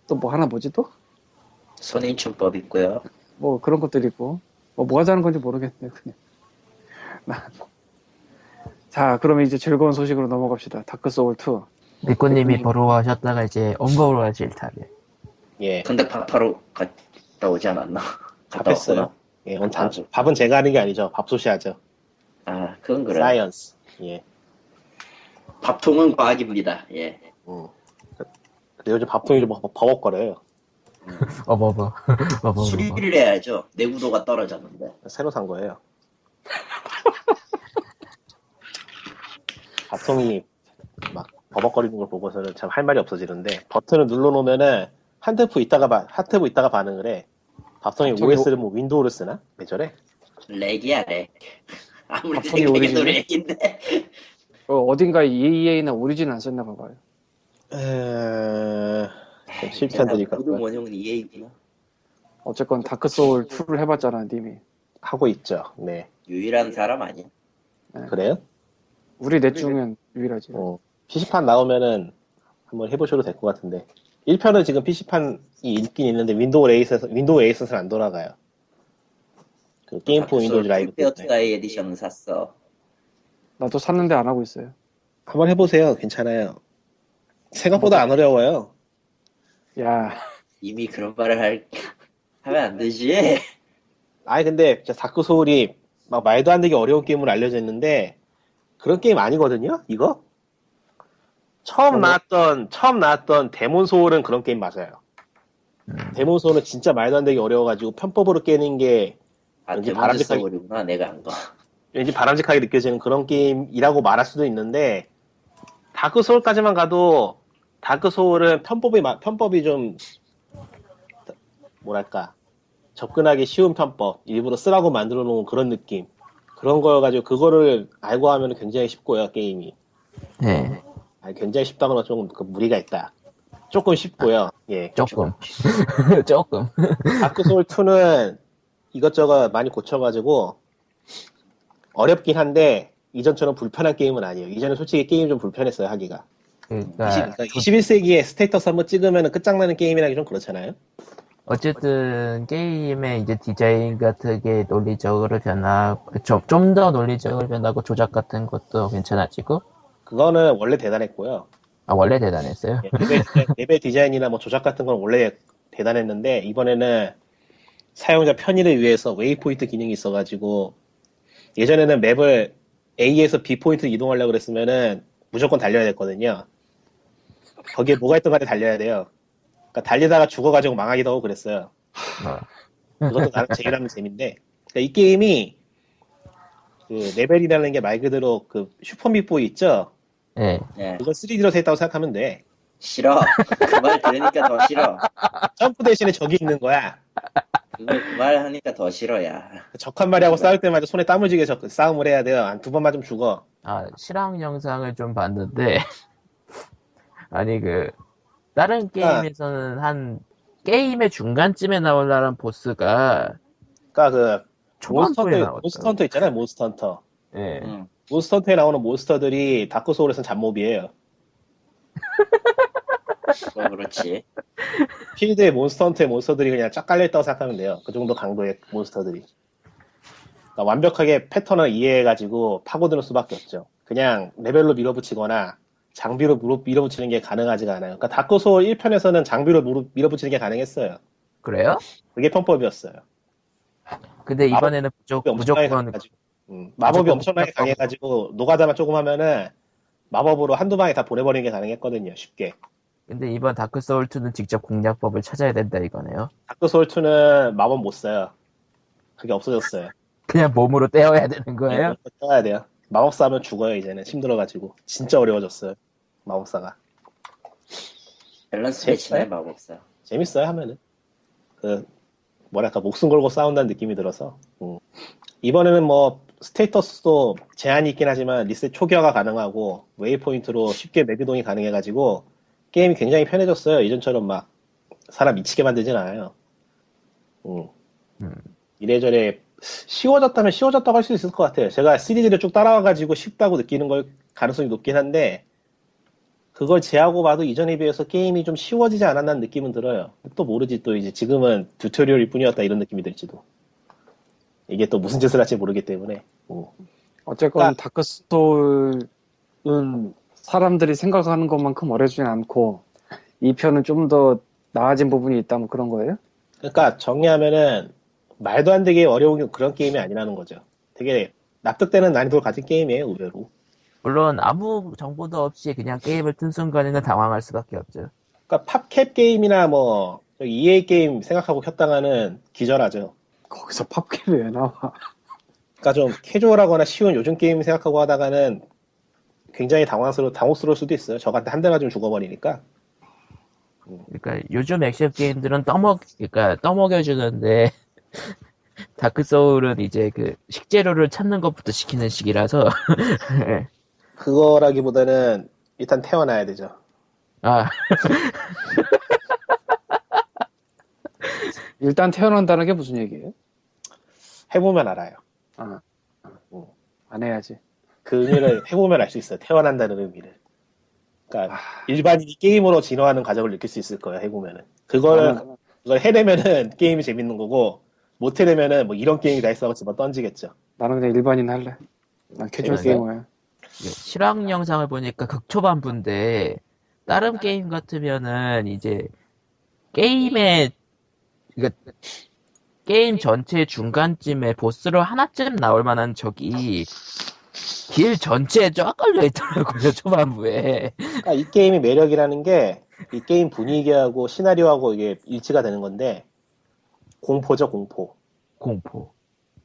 또 뭐 하나 뭐지 또? 손인춘법 있고요. 뭐 그런 것들 있고 뭐, 뭐 하자는 건지 모르겠네 그냥. 나- 자 그러면 이제 즐거운 소식으로 넘어갑시다. Dark Soul 2. 리코님이 보러 가셨다가 이제 온거울하실 타게. 예. 근데 밥하러 갔다 오지 않았나? 갔다 밥했어요. 왔구나. 예, 오늘 단, 아, 저- 밥은 제가 하는 게 아니죠. 밥솥이 하죠. 아, 그건 그래. science. 예. 밥통은 과학입니다. 예. 음. 근데 요즘 밥통이 좀 버- 버벅거려요. 어버버. 어버버. 수리를 해야죠. 내구도가 떨어졌는데. 새로 산 거예요. 밥통이 막 버벅거리는 걸 보고서는 참 할 말이 없어지는데 버튼을 눌러놓으면은 한 템포 있다가 바, 한 템포 있다가 반응을 해. 밥통이 OS를 뭐 Windows를 쓰나? 왜 저래? lag이야, lag. 아무리 생각해도? lag인데. 어, 어딘가에 EA나 Origin 안 썼나 봐봐요. 에... 좀 실편들이니까 모든 원형은 EA구나. 어쨌건 Dark Soul 2를 해봤잖아 님이. 하고 있죠. 네. 유일한 사람 아니야? 그래요? 우리 넷 중엔 유일하지. 어, PC판 나오면은 한번 해보셔도 될 것 같은데 1편은 지금 PC판이 있긴 있는데 윈도우 에이스에서 윈도우 에이스에서는 안 돌아가요. 그 게임포 윈도우 라이브 페어 때문에 투아이 에디션을 샀어. 나도 샀는데 안 하고 있어요. 한번 해보세요. 괜찮아요. 생각보다 안 어려워요. 야, 이미 그런 말을 할, 하면 안 되지. 아니 근데 진짜 다크 소울이 막 말도 안 되게 어려운 게임으로 알려져 있는데 그런 게임 아니거든요. 이거 처음 어, 뭐? 나왔던 처음 나왔던 데몬 소울은 그런 게임 맞아요. 음. 데몬 소울은 진짜 말도 안 되게 어려워가지고 편법으로 깨는 게 아, 왠지 바람직하게- 소울이구나, 내가 한 거. 왠지 바람직하게 느껴지는 그런 게임이라고 말할 수도 있는데 다크 소울까지만 가도 다크 소울은 편법이 마- 편법이 좀 뭐랄까 접근하기 쉬운 편법 일부러 쓰라고 만들어 놓은 그런 느낌 그런 거 가지고 그거를 알고 하면 굉장히 쉽고요 게임이 네. 아니, 굉장히 쉽다거나 조금 그 무리가 있다 조금 쉽고요 예 조금. 조금. 다크 소울 2는 이것저것 많이 고쳐가지고 어렵긴 한데 이전처럼 불편한 게임은 아니에요. 이전에 솔직히 게임 좀 불편했어요 하기가. 그러니까 20, 21세기에 status 한번 찍으면 끝장나는 게임이라기 좀 그렇잖아요. 어쨌든 게임의 이제 디자인 같은 게 논리적으로 변하고 좀 더 논리적으로 변하고 조작 같은 것도 괜찮아지고 그거는 원래 대단했고요. 아 원래 대단했어요. 예, 레벨, 레벨 디자인이나 뭐 조작 같은 건 원래 대단했는데 이번에는 사용자 편의를 위해서 waypoint 기능이 있어가지고 예전에는 맵을 A에서 B 포인트 이동하려고 그랬으면은 무조건 달려야 됐거든요. 거기에 뭐가 있던 간에 달려야 돼요. 그러니까 달리다가 죽어가지고 망하기도 하고 그랬어요. 어. 그것도 나름 재미나는 재미인데 그러니까 이 게임이 그 레벨이라는 게 말 그대로 그 슈퍼 밋보이 있죠? 예. 예. 그걸 3D로 했다고 생각하면 돼. 싫어. 그 말 들으니까 더 싫어. 점프 대신에 적이 있는 거야. 그걸 그 말 하니까 더 싫어, 야. 적 한 마리하고 싸울 때마다 손에 땀을 쥐게 적- 싸움을 해야 돼요. 한 두번 맞으면 죽어. 아 실황 영상을 좀 봤는데 아니 그 다른 게임에서는 한 게임의 중간쯤에 나올라는 보스가 그러니까 그 초반부에 몬스터, 나왔다. 몬스터 헌터 있잖아요. 몬스터 헌터. 예. 응. 몬스터 헌터에 나오는 몬스터들이 다크 소울에서는 잡몹이에요. 뭐 그렇지. 필드에 몬스터 헌터의 몬스터들이 그냥 쫙 깔려있다고 생각하면 돼요. 그 정도 강도의 몬스터들이. 그러니까 완벽하게 패턴을 이해해가지고 파고드는 수밖에 없죠. 그냥 레벨로 밀어붙이거나 장비로 밀어- 밀어붙이는 게 가능하지가 않아요. 그러니까 다크 소울 1편에서는 장비로 밀어- 밀어붙이는 게 가능했어요. 그래요? 그게 편법이었어요. 근데 이번에는 무조, 무조건 강해가지고. 음, 마법이 무조건 엄청나게 무조건. 강해가지고 노가다만 조금 하면은 마법으로 한두 방에 다 보내버리는 게 가능했거든요. 쉽게. 근데 이번 다크 소울 2는 직접 공략법을 찾아야 된다 이거네요. 다크 소울 2는 마법 못 써요. 그게 없어졌어요. 그냥 몸으로 때워야 되는 거예요? 싸워야 돼요. 마법사 하면 죽어요 이제는 힘들어가지고 진짜 어려워졌어요. 마법사가 밸런스 재밌어요? 마법사. 재밌어요 하면은 그 뭐랄까 목숨 걸고 싸운다는 느낌이 들어서 음. 이번에는 뭐 status도 제한이 있긴 하지만 리셋 초기화가 가능하고 waypoint로 쉽게 맵 이동이 가능해가지고 게임이 굉장히 편해졌어요. 이전처럼 막 사람 미치게 만들진 않아요. 음. 음. 이래저래 쉬워졌다면 쉬워졌다고 할 수 있을 것 같아요. 제가 시리즈를 쭉 따라와가지고 쉽다고 느끼는 걸 가능성이 높긴 한데 그걸 제하고 봐도 이전에 비해서 게임이 좀 쉬워지지 않았나는 느낌은 들어요. 또 모르지 또 이제 지금은 tutorial일 뿐이었다 이런 느낌이 들지도. 이게 또 무슨 짓을 할지 모르기 때문에. 뭐. 어쨌건 아. 다크 소울은 사람들이 생각하는 것만큼 어려워지진 않고 2편은 좀 더 나아진 부분이 있다 뭐 그런 거예요? 그러니까 정리하면은 말도 안 되게 어려운 그런 게임이 아니라는 거죠. 되게 납득되는 난이도를 가진 게임이에요, 의외로. 물론 아무 정보도 없이 그냥 게임을 튼 순간에는 당황할 수밖에 없죠. 그러니까 팝캡 게임이나 뭐 EA 게임 생각하고 켰다가는 기절하죠. 거기서 팝캡이 왜 나와? 그러니까 좀 캐주얼하거나 쉬운 요즘 게임 생각하고 하다가는 굉장히 당황스러워, 당혹스러울 수도 있어요. 적한테 한 대 맞으면 죽어버리니까. 그러니까 요즘 액션 게임들은 떠먹, 그러니까 떠먹여 주는데 다크 소울은 이제 그 식재료를 찾는 것부터 시키는 식이라서 그거라기보다는 일단 태어나야 되죠. 아 일단 태어난다는 게 무슨 얘기예요? 해보면 알아요. 아, 안 해야지. 그 의미를 해보면 알 수 있어요. 태어난다는 의미를. 그러니까 일반인이 게임으로 진화하는 과정을 느낄 수 있을 거예요. 해보면은. 그걸 나는 그걸 해내면은 게임이 재밌는 거고 못 해내면은 뭐 이런 게임이 다 있어서 집어 던지겠죠. 나는 그냥 일반인 할래. 난 캐주얼 그래요? 게이머야. 실황 영상을 보니까 극초반부인데 다른 게임 같으면은 이제 게임의 그러니까 게임 전체 중간쯤에 보스로 하나쯤 나올 만한 적이 길 전체에 쫙 걸려 있더라고요 초반부에 그러니까 이 게임의 매력이라는 게 이 게임 분위기하고 시나리오하고 이게 일치가 되는 건데 공포죠 공포. 공포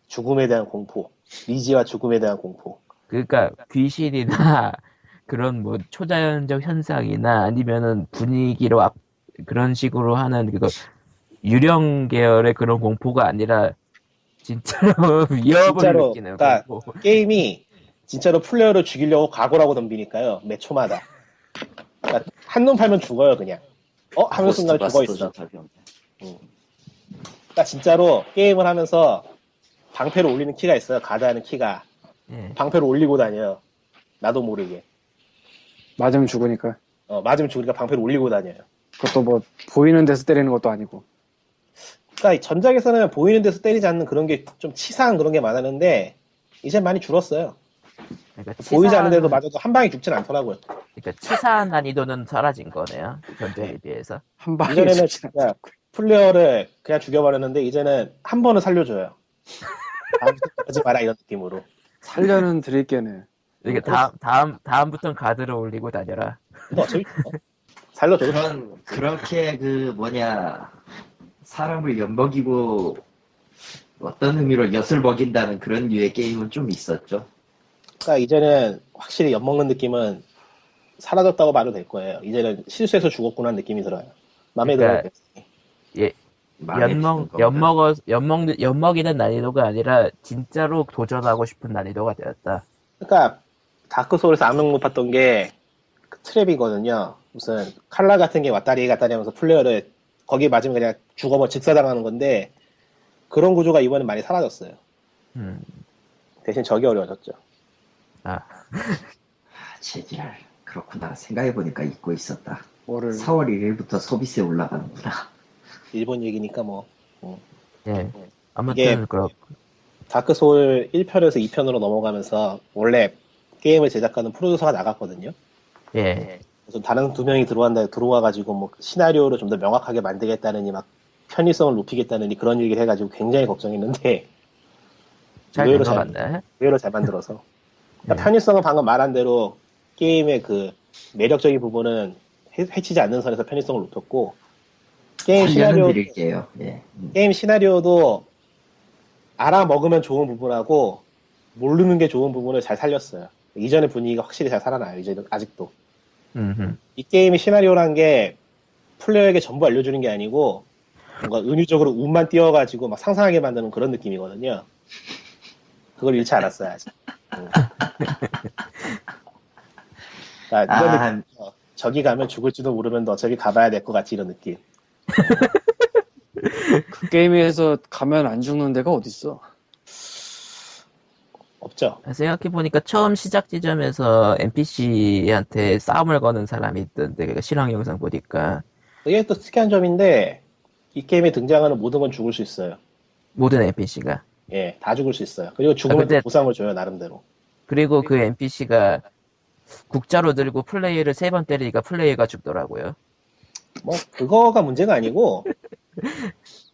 죽음에 대한 공포. 미지와 죽음에 대한 공포. 그러니까 귀신이나 그런 뭐 초자연적 현상이나 아니면은 분위기로 앞- 그런 식으로 하는 그거 유령 계열의 그런 공포가 아니라 진짜로 위협을 진짜로, 느끼는 그러니까 공포. 게임이 진짜로 플레이어를 죽이려고 각오라고 덤비니까요. 매 초마다. 그러니까 한눈 팔면 죽어요 그냥. 어? 하는 순간 죽어 있어. 그러니까 진짜로 게임을 하면서 방패를 올리는 키가 있어요. 가드하는 키가. 예. 방패를 올리고 다녀요. 나도 모르게. 맞으면 죽으니까. 어, 맞으면 죽으니까 방패를 올리고 다녀요. 그것도 뭐 보이는 데서 때리는 것도 아니고. 그러니까 이 전작에서는 보이는 데서 때리지 않는 그런 게 좀 치사한 그런 게 많았는데 이제 많이 줄었어요. 그러니까 보이지 치사한- 않는 데도 맞아도 한 방에 죽진 않더라고요. 그러니까 치사한 난이도는 사라진 거네요 전작에 비해서. 한 방에 이전에는 죽지 않- 진짜 플레이어를 그냥 죽여버렸는데 이제는 한 번은 살려줘요. 다음부터 하지 마라 이런 느낌으로. 살려는 드릴게네. 이게 다음 다음 다음부터는 가드를 올리고 다녀라. 어차피 살려줘도 그런 그렇게 그 뭐냐 사람을 엿먹이고 어떤 의미로 엿을 먹인다는 그런 류의 게임은 좀 있었죠. 그러니까 이제는 확실히 엿먹는 느낌은 사라졌다고 봐도 될 거예요. 이제는 실수해서 죽었구나 느낌이 들어요. 마음에 그러니까 들어요. 드는 거보다. 엿먹어 엿먹는 엿먹이는 난이도가 아니라 진짜로 도전하고 싶은 난이도가 되었다. 그러니까 다크 소울에서 악명 높았던 게 그 trap이거든요. 무슨 칼날 같은 게 왔다리 갔다리 하면서 플레이어를 거기 맞으면 그냥 죽어버 직사당하는 건데 그런 구조가 이번엔 많이 사라졌어요. 음. 대신 적이 어려워졌죠. 아 아, 제지랄. 그렇구나. 생각해보니까 잊고 있었다. 뭐를 4월 1일부터 서비스에 올라가는구나. 일본 얘기니까 뭐 예. 아무튼 이게- 그렇 다크 소울 1편에서 2편으로 넘어가면서 원래 게임을 제작하는 프로듀서가 나갔거든요. 예. 그래서 다른 두 명이 들어간다 들어와 가지고 뭐 시나리오를 좀 더 명확하게 만들겠다느니 막 편의성을 높이겠다느니 그런 얘기를 해가지고 굉장히 걱정했는데 잘 의외로 잘- 같네. 의외로 잘 만들어서 그러니까 네. 편의성은 방금 말한 대로 게임의 그 매력적인 부분은 해, 해치지 않는 선에서 편의성을 높였고 게임 시나리오 드릴게요. 예. 음. 게임 시나리오도 알아 먹으면 좋은 부분하고 모르는 게 좋은 부분을 잘 살렸어요. 이전의 분위기가 확실히 잘 살아나요. 이제 아직도 음흠. 이 게임의 시나리오란 게 플레이어에게 전부 알려주는 게 아니고 뭔가 은유적으로 운만 띄워가지고 막 상상하게 만드는 그런 느낌이거든요. 그걸 잃지 않았어요 아직. 음. 그러니까 아, 느낌. 어, 저기 가면 죽을지도 모르면 너 저기 가봐야 될 것 같지 이런 느낌. 그 게임에서 가면 안 죽는 데가 어딨어? 없죠. 생각해보니까 처음 시작 지점에서 NPC한테 싸움을 거는 사람이 있던데, 그 실황 영상 보니까. 그게 또 특이한 점인데 이 게임에 등장하는 모든 건 죽을 수 있어요. 모든 NPC가. 예, 다 죽을 수 있어요. 그리고 죽으면 아, 근데- 또 보상을 줘요 나름대로. 그리고 그 NPC가 국자로 들고 플레이를 세 번 때리니까 플레이가 죽더라고요. 뭐 그거가 문제가 아니고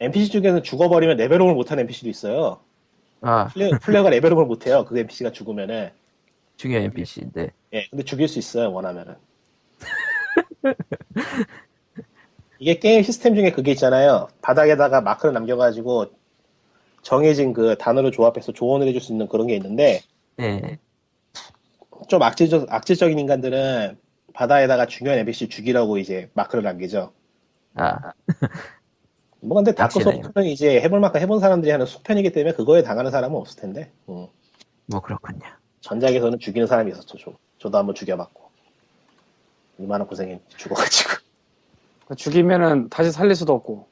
NPC 중에는 죽어버리면 레벨업을 못하는 NPC도 있어요. 아, 플레이, 플레 이어가 레벨업을 못해요. 그 NPC가 죽으면은. 중요한 NPC인데. 예, 근데 죽일 수 있어요, 원하면은. 이게 게임 시스템 중에 그게 있잖아요. 바닥에다가 마크를 남겨가지고 정해진 그 단어를 조합해서 조언을 해줄 수 있는 그런 게 있는데 네. 좀 악질적, 악질적인 인간들은 바닥에다가 중요한 NPC 죽이라고 이제 마크를 남기죠. 아, 뭐 근데. 다크 소울 2는 이제 해볼 만큼 해본 사람들이 하는 속편이기 때문에 그거에 당하는 사람은 없을 텐데. 음. 뭐 그렇군요. 전작에서는 죽이는 사람이 있었죠. 저, 저도 한번 죽여봤고. 얼마나 고생했는지 죽어가지고. 그 죽이면은 다시 살릴 수도 없고.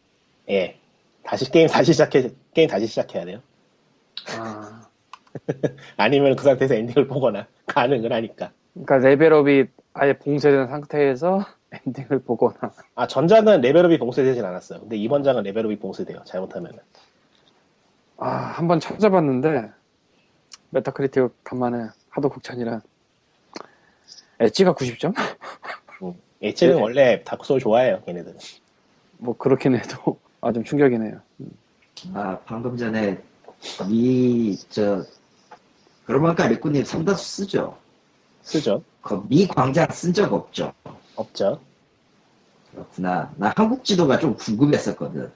예. 다시 게임 다시 시작해 게임 다시 시작해야 돼요. 아, 아니면 그 상태에서 엔딩을 보거나 가능을 하니까. 그러니까 레벨업이 아예 봉쇄된 상태에서 엔딩을 보거나. 아 전작은 레벨업이 봉쇄되진 않았어요. 근데 이번 작은 레벨업이 봉쇄돼요. 잘못하면. 아, 한번 찾아봤는데 Metacritic 간만에 하도 극찬이라 Edge가 90점? Edge는 네. 원래 Dark Soul 좋아해요. 걔네들. 뭐 그렇긴 해도 아 좀 충격이네요. 아, 방금 전에 Mii, 저, 그러고 보니까 리꾸님 삼다수 쓰죠? 쓰죠. 그 미 광장 쓴 적 없죠? 없죠. 그렇구나. 나 한국 지도가 좀 궁금했었거든.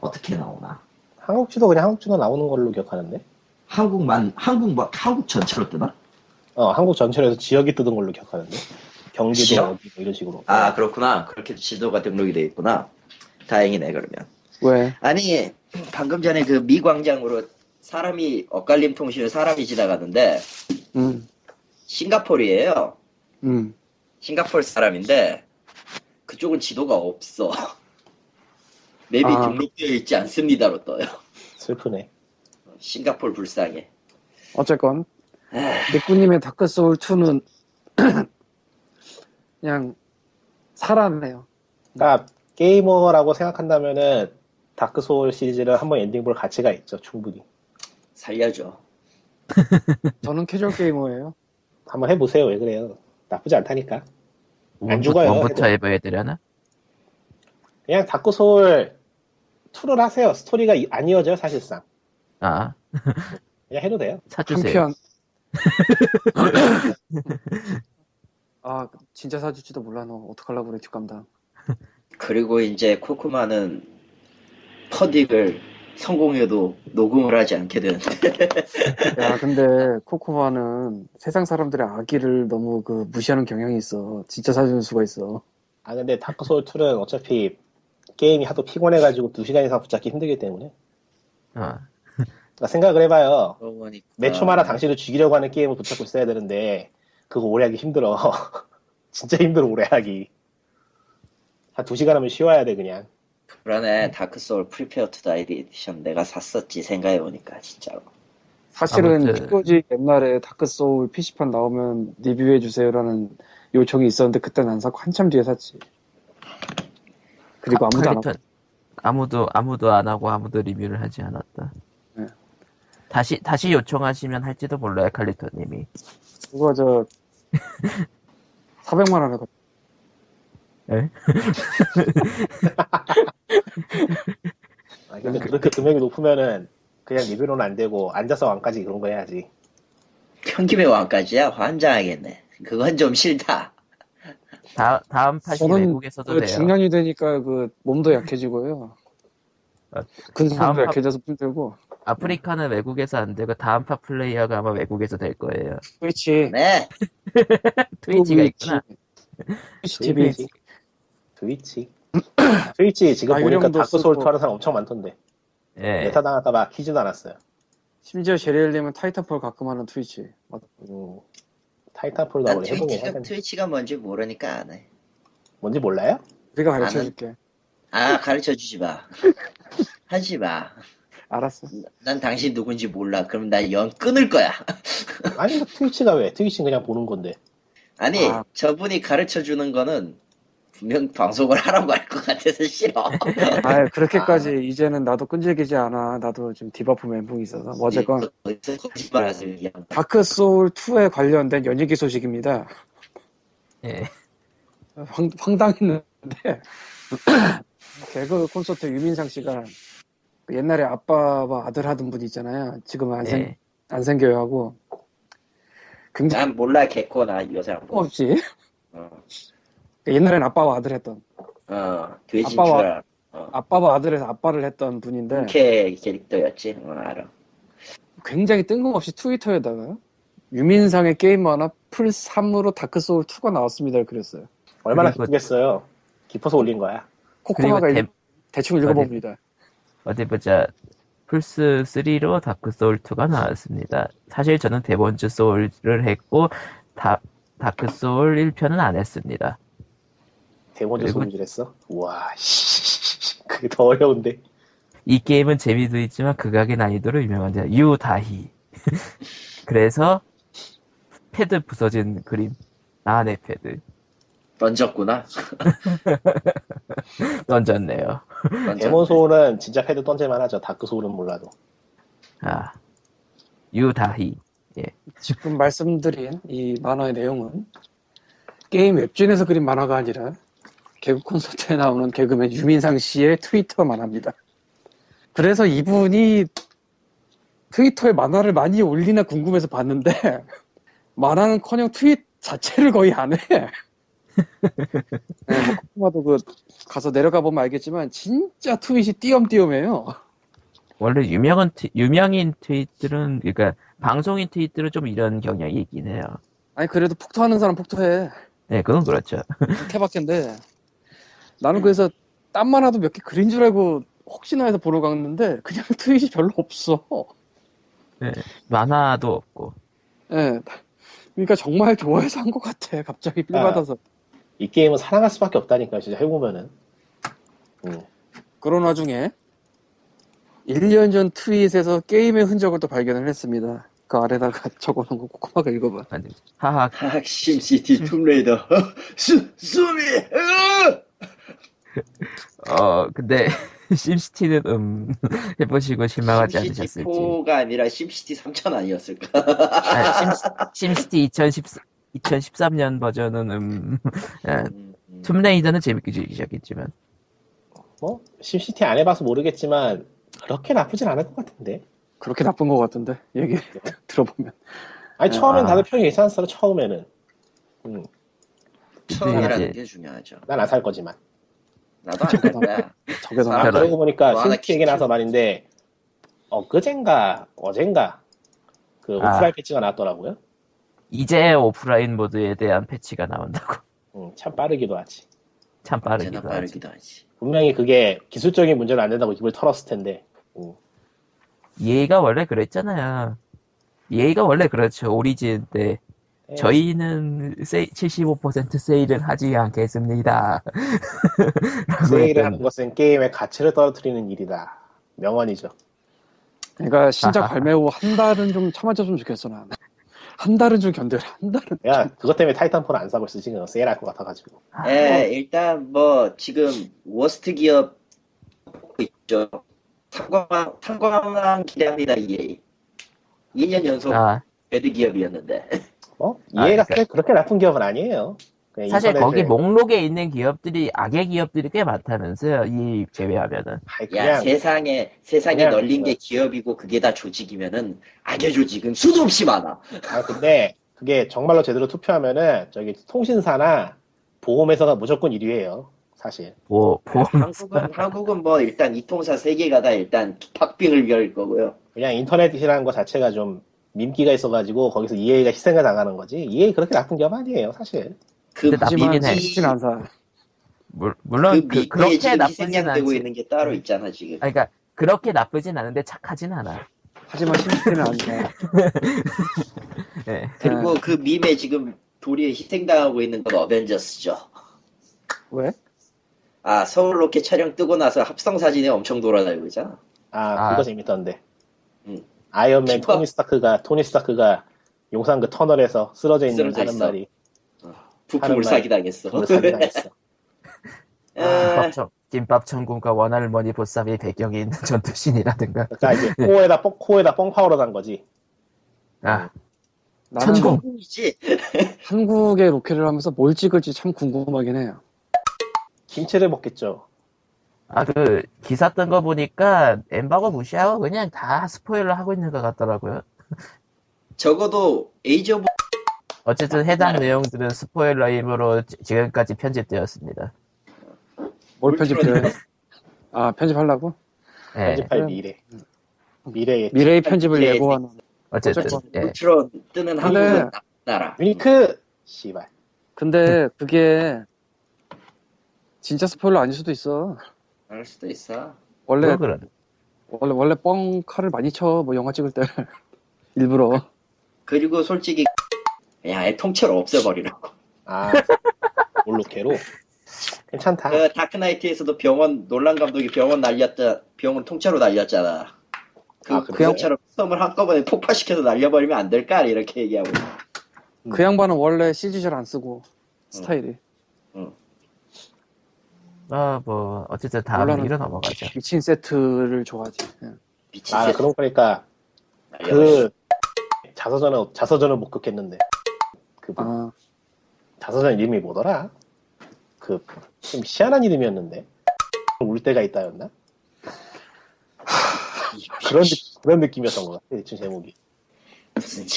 어떻게 나오나. 한국 지도 그냥 한국 지도 나오는 걸로 기억하는데. 한국만, 한국, 막, 한국 전체로 뜨나? 어 한국 전체로 해서 지역이 뜨던 걸로 기억하는데. 경기도 지역? 어디 뭐 이런 식으로. 아, 그렇구나. 그렇게 지도가 등록이 돼 있구나. 다행이네, 그러면. 왜? 아니, 방금 전에 그 Mii 광장으로 사람이, 엇갈림 통신을 사람이 지나가는데, 음, 싱가폴이에요. 음. 싱가폴 사람인데, 그쪽은 지도가 없어. map이 아. 등록되어 있지 않습니다로 떠요. 슬프네. 싱가폴 불쌍해. 어쨌건 에휴, 니꾸님의 Dark Soul 2는 그냥 사람이에요. 그러니까 게이머라고 생각한다면은 Dark Soul 시리즈를 한번 엔딩 볼 가치가 있죠. 충분히. 살려줘. 저는 캐주얼 게이머예요. 한번 해보세요. 왜 그래요? 나쁘지 않다니까. one부- 죽어요, one부터. 해봐야 되려나? 그냥 Dark Soul 2를 하세요. 스토리가 이- 안 이어져요, 사실상. 아, 그냥 해도 돼요. 사주세요. 한편 아 진짜 사줄지도 몰라 너 어떡하려고 그래 뒷감당 그리고 이제 코코마는 퍼딕을 성공해도 녹음을 하지 않게 되는데. 야 근데 코코마는 세상 사람들의 악의를 너무 그 무시하는 경향이 있어 진짜 사주는 수가 있어 아, 근데 Dark Soul 2는 어차피 게임이 하도 피곤해가지고 2 시간 이상 붙잡기 힘들기 때문에. 어, 그러니까 생각을 해봐요. 그러고 보니까 매 초마다 당신을 죽이려고 하는 게임을 붙잡고 있어야 되는데, 그거 오래 하기 힘들어. 진짜 힘들어, 오래 하기. 한 2시간 하면 쉬어야 돼, 그냥. 그러네 Dark Soul Prepare to Die Edition 내가 샀었지 생각해 보니까 진짜로 사실은 아무튼- POG 옛날에 Dark Soul PC판 나오면 리뷰해 주세요라는 요청이 있었는데 그땐 안 사고 한참 뒤에 샀지 그리고 아무도 안 하고 아무도 아무도 안 하고 아무도 리뷰를 하지 않았다. 네. 다시 다시 요청하시면 할지도 몰라요, 칼리토님이. 그거 저 400만 원에? 아, 근데 그렇게 금액이 높으면은, 그냥 리뷰로는 안 되고, 앉아서 왕까지 그런 거 해야지. 현김의 왕까지야? 환장하겠네. 그건 좀 싫다. 다, 다음 팟이 외국에서도 그 돼요. 중년이 되니까 그 몸도 약해지고요. 어, 다음 근성도 팝- 약해져서 힘들고. 아프리카는 외국에서 안 되고 다음 팟 플레이어가 아마 외국에서 될 거예요. Twitch. 네. 트위치가 있구나. 트위치. TV 트위치. Twitch. 지금 아, 보니까 Dark Soul 쓰고. 2 하는 사람 엄청 많던데. 예. 네타 당할까봐 키지도 않았어요. 심지어 제리엘님은 Titanfall 가끔 하는 Twitch 맞- 음, Titanfall도 난 한번 해보긴 Twitch가, 해야겠네. Twitch가 뭔지 모르니까 안 해 뭔지 몰라요? 우리가 나는- 가르쳐줄게 아 가르쳐 주지 마 하지 마 알았어. 난 당신 누군지 몰라. 그럼 나 연 끊을 거야. 아니 뭐 Twitch가 왜? Twitch는 그냥 보는 건데. 아니 아. 저분이 가르쳐 주는 거는 분명 방송을 하라고 할 것 같아서 싫어. 아 그렇게까지 이제는 나도 끈질기지 않아. 나도 지금 debuff 멘붕이 있어서. 뭐 어쨌건 거짓말하세요. 이 양반. Dark Soul 2에 관련된 연예기 소식입니다. 예. 황, 황당했는데 개그 콘서트 유민상 씨가 그 옛날에 아빠와 아들 하던 분 있잖아요. 지금은 안, 생, 예. 안 생겨요 하고 굉장히 난 몰라 개코 나 요새 안 보. 없지. 어, 옛날엔 아빠와 아들 했던 어 돼지인 아빠와-. 어, 아빠와 아들에서 아빠를 했던 분인데 흔쾌 캐릭터였지. 어, 알아. 굉장히 뜬금없이 트위터에다가 유민상의 게임 만화 플 3으로 Dark Soul 2가 나왔습니다. 그랬어요. 얼마나 기쁘겠어요. 기뻐서 올린 거야. 코코마가 일- 대충 읽어봅니다. 어디 보자. 플스 3로 Dark Soul 2가 나왔습니다. 사실 저는 Demon's Soul을 했고 다, Dark Soul 1편은 안 했습니다. Demon's 그리고- Soul을 했어? 와, 씨. 그게 더 어려운데. 이 게임은 재미도 있지만 극악의 난이도로 유명한데 유다희. 그래서 패드 부서진 그림. 아 내 패드 던졌구나. 던졌네요. 던졌네. Demon Soul은 진짜 패드 던질만 하죠. Dark Soul은 몰라도. 아 유다희. 지금 말씀드린 이 만화의 내용은 게임 웹진에서 그린 만화가 아니라 개그 콘서트에 나오는 개그맨 유민상 씨의 트위터 만화입니다. 그래서 이분이 트위터에 만화를 많이 올리나 궁금해서 봤는데 만화는커녕 트윗 자체를 거의 안 해. 네, 뭐 코코마도 그 가서 내려가 보면 알겠지만 진짜 tweet이 띄엄띄엄해요. 원래 유명한 트- 유명인 tweet들은 그러니까 방송인 tweet들은 좀 이런 경향이 있긴 해요. 아니 그래도 폭트하는 사람 폭트해. 네, 그건 그렇죠. 태박인데 나는 그래서 땀만 와도 몇 개 그린 줄 알고 혹시나 해서 보러 갔는데 그냥 tweet이 별로 없어. 만화도 없고. 예. 그러니까 정말 좋아해서 한 것 같아. 갑자기 필 아. 받아서. 이 게임은 사랑할 수밖에 없다니까, 진짜 해보면은. 음. 그런 와중에 1년 전 트윗에서 게임의 흔적을 또 발견을 했습니다. 그 아래다가 적어놓은 거 코코마가 읽어봐. 아니, 하하 학심 시티 툼레이더. 수 수미. 으! 어, 근데, 심시티는, 음, 해보시고 실망하지 않으셨을지. 4가 아니라 SimCity 3000 아니었을까? 아, 심, SimCity 2010, 2013년 버전은, 음, 아, 음, 음. Tomb Raider는 재밌게 즐기셨겠지만. 뭐, SimCity 안 해봐서 모르겠지만, 그렇게 나쁘진 않을 것 같은데. 그렇게 나쁜 것 같은데 얘기 들어보면. 아니, 처음엔 아. 다들 평이 괜찮았어, 처음에는. 음, 처음이라는 게 중요하죠. 난 안 살 거지만. 나도 안할 거야. 저게 더 아, 아. 그러고 보니까 뭐 심시티 얘기 나서. 말인데, 엊그젠가, 어젠가, 그 아. 오프라인 패치가 나왔더라고요. 이제 오프라인 모드에 대한 패치가 나온다고. 음, 참 빠르기도 하지. 참 언제나 빠르기도 하지. 빠르기도 하지. 분명히 그게 기술적인 문제는 안 된다고 입을 털었을 텐데. 음, EA가 원래 그랬잖아요. EA가 원래 그렇죠. 오리진 때. 예, 저희는 세이, 75% 세일을 하지 않겠습니다. 세일을 하는 것은 게임의 가치를 떨어뜨리는 일이다. 명언이죠. 그러니까 신작. 발매 후 한 달은 좀 참아줬으면 좋겠어 난. 한 달은 좀 견뎌라. 한 달은. 야, 그것 때문에 Titanfall 안 사고 있어, 지금. 세일할 것 같아가지고. 아, 예, 일단 뭐 지금 worst 기업 있죠. 탄광 탄광랑 기대합니다 EA. 2년 연속 아, bad 기업이었는데. 어? 아, EA가 그러니까- 그렇게 나쁜 기업은 아니에요. 그냥 사실 인터넷에- 거기 목록에 있는 기업들이 악의 기업들이 꽤 많다면서요. 이 제외하면은. 야 그냥 세상에 세상에 그냥 널린 게 뭐- 기업이고 그게 다 조직이면은 악의 조직은 수도 없이 많아. 아 근데 그게 정말로 제대로 투표하면은 저기 통신사나 보험회사가 무조건 1위예요. 사실. 보, 보험. 한국은 한국은 뭐 일단 이 통사 세 개가 다 일단 팍빙을 별 거고요. 그냥 인터넷이라는 것 자체가 좀 민기가 있어가지고 거기서 EA가 희생을 당하는 거지. EA 그렇게 나쁜 기업 아니에요, 사실. 그 나쁘긴 해. 쉽진. 물, 그 물론 그, 미에 그렇게 지금 나쁘진 않지. 있는 게 따로 있잖아 지금. 아니, 그러니까 그렇게 나쁘진 않은데 착하진 않아. 하지만 심시티는 아니야. 예. 그리고 그 밈에 지금 도리에 희생당하고 있는 건 어벤져스죠. 왜? 아 서울 로켓 촬영 뜨고 나서 합성 사진에 엄청 돌아다니고 있잖아. 아, 아. 그거 재밌던데. 음. 아이언맨 김밥. 토니 스타크가 토니 스타크가 용산 그 터널에서 쓰러져 있는 쓰러져 하는 있어. 말이 부풀 하는 사기 당했어. 그걸 사기가 있어. 에, 김밥청, 김밥 천국과 원할머니 보쌈의 배경이 있는 전투신이라든가. 그러니까 이제 코에다 뻥 코에다 뻥 파우러 단 거지. 아, 나는 천공. 천국 이지. 한국의 로켓을 하면서 뭘 찍을지 참 궁금하긴 해요. 김치를 먹겠죠. 아, 그, 기사 뜬 거 보니까 엠바고 무시하고 그냥 다 스포일러 하고 있는 것 같더라고요. 적어도 Age of 어쨌든 해당 내용들은 스포일러이므로 지- 지금까지 편집되었습니다. 뭘 편집해요? 아 편집하려고? 예, 편집할. 미래. 미래의 미래의 편집을 예, 예고하는 어쨌든, 예. Ultron 뜨는 근데- 한국은 나쁜 나라. unique 씨발. 근데 그게 진짜 스포일러 아닐 수도 있어. 알 수도 있어. 원래 뭐 그런. 원래 원래 뻥카를 많이 쳐 뭐 영화 찍을 때 일부러 그리고 솔직히 그냥 아예 통째로 없애버리라고. 아 올로케로 괜찮다. 그 다크나이트에서도 병원 논란 감독이 병원 날렸다 병원 통째로 날렸잖아. 그, 아, 그래요? 그것처럼 썸을 한꺼번에 폭파시켜서 날려버리면 안 될까 이렇게 얘기하고. 그 양반은 원래 CG 잘 안 쓰고 스타일이 아, 뭐, 어쨌든 다음 얘기로 넘어가죠. 미친 세트를 좋아하지. 예. 미친 아 새끼 그런 거니까 날려버리지. 그 자서전을 자서전을 못 긋겠는데 그 뭐, 아 자서전 이름이 뭐더라? 그좀 희한한 이름이었는데 울 때가 있다였나? 그런 느- 그런 느낌이었던 것 같아 대충 제목이.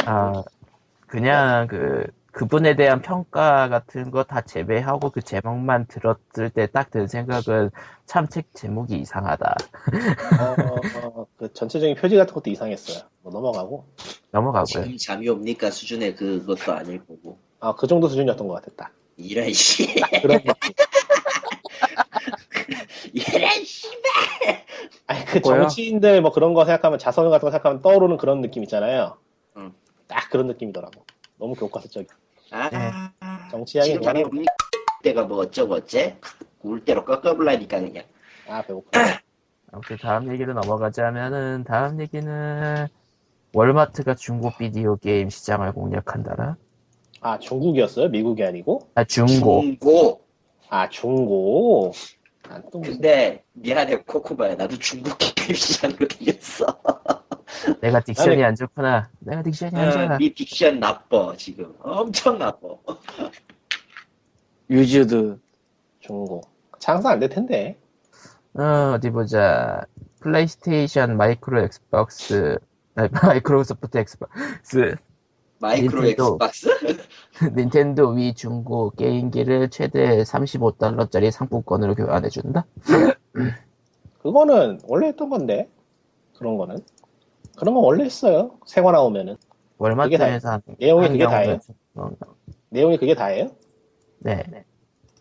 아, 그냥 그, 그분에 대한 평가 같은 거 다 제외하고 그 제목만 들었을 때 딱 든 생각은 참 책 제목이 이상하다. 어, 어, 그 전체적인 표지 같은 것도 이상했어요. 뭐 넘어가고 넘어가고요. 지금 잠이 옵니까 수준의 그것도 아닐 거고. 아 그 정도 수준이었던 것 같았다. 이런 씨. 그런 느낌. 이런 씨. 아니 그 뭐야? 정치인들 뭐 그런 거 생각하면 자서전 같은 거 생각하면 떠오르는 그런 느낌 있잖아요. 응. 딱 그런 느낌이더라고. 너무 교과서적. 아, 네. 정치하기 지금 잠이 옵니까? 때가 뭐 어쩌고 어째? 울 대로 꺾어볼라니까 그냥. 아 배고파. 아무튼 다음 얘기로 넘어가자면은 다음 얘기는 월마트가 중고 비디오 게임 시장을 공략한다라. 아 중국이었어요? 미국이 아니고? 아 중고. 중고. 아 중고. 아, 또 근데 미안해 코코바야 나도 중국 게임 시장으로 다녔어. 내가 diction이 안 좋구나. 내가 diction이 안 좋아. 네 diction 나빠 지금 엄청 나빠. used 중고. 장사 안 될 텐데. 어, 어디 보자. 플레이스테이션, 마이크로 엑스박스, 아니, 마이크로소프트 엑스박스, 마이크로 닌텐도. 엑스박스? 닌텐도 위 중고 게임기를 최대 35달러짜리 상품권으로 교환해준다? 그거는 원래 했던 건데. 그런 거는. 그런 건 원래 했어요. 생활 나오면은. 월마트에서 한, 내용이 한 그게 다예요? 내용이 그게 다예요? 네.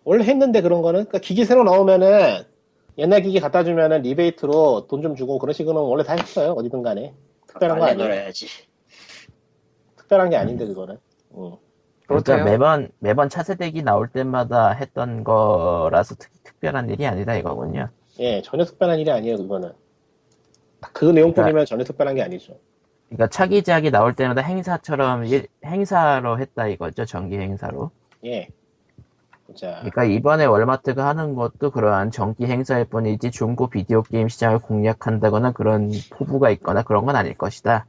원래 했는데 그런 거는 그러니까 기기 새로 나오면은 옛날 기기 갖다 주면은 리베이트로 돈 좀 주고 그런 식으로는 원래 다 했어요 어디든 간에 특별한 거 아니에요 놀아야지. 특별한 게 아닌데 그거는 응. 그러니까 그렇대요. 매번, 매번 차세대기 나올 때마다 했던 거라서 특, 특별한 일이 아니다 이거군요. 예 전혀 특별한 일이 아니에요 그거는 딱 그 내용뿐이면 전혀 특별한 게 아니죠 그러니까 차기작이 나올 때마다 행사처럼 일- 행사로 했다 이거죠. 정기 행사로. 예 자, 그러니까 이번에 월마트가 하는 것도 그러한 정기 행사일 뿐이지 중고 비디오 게임 시장을 공략한다거나 그런 포부가 있거나 그런 건 아닐 것이다.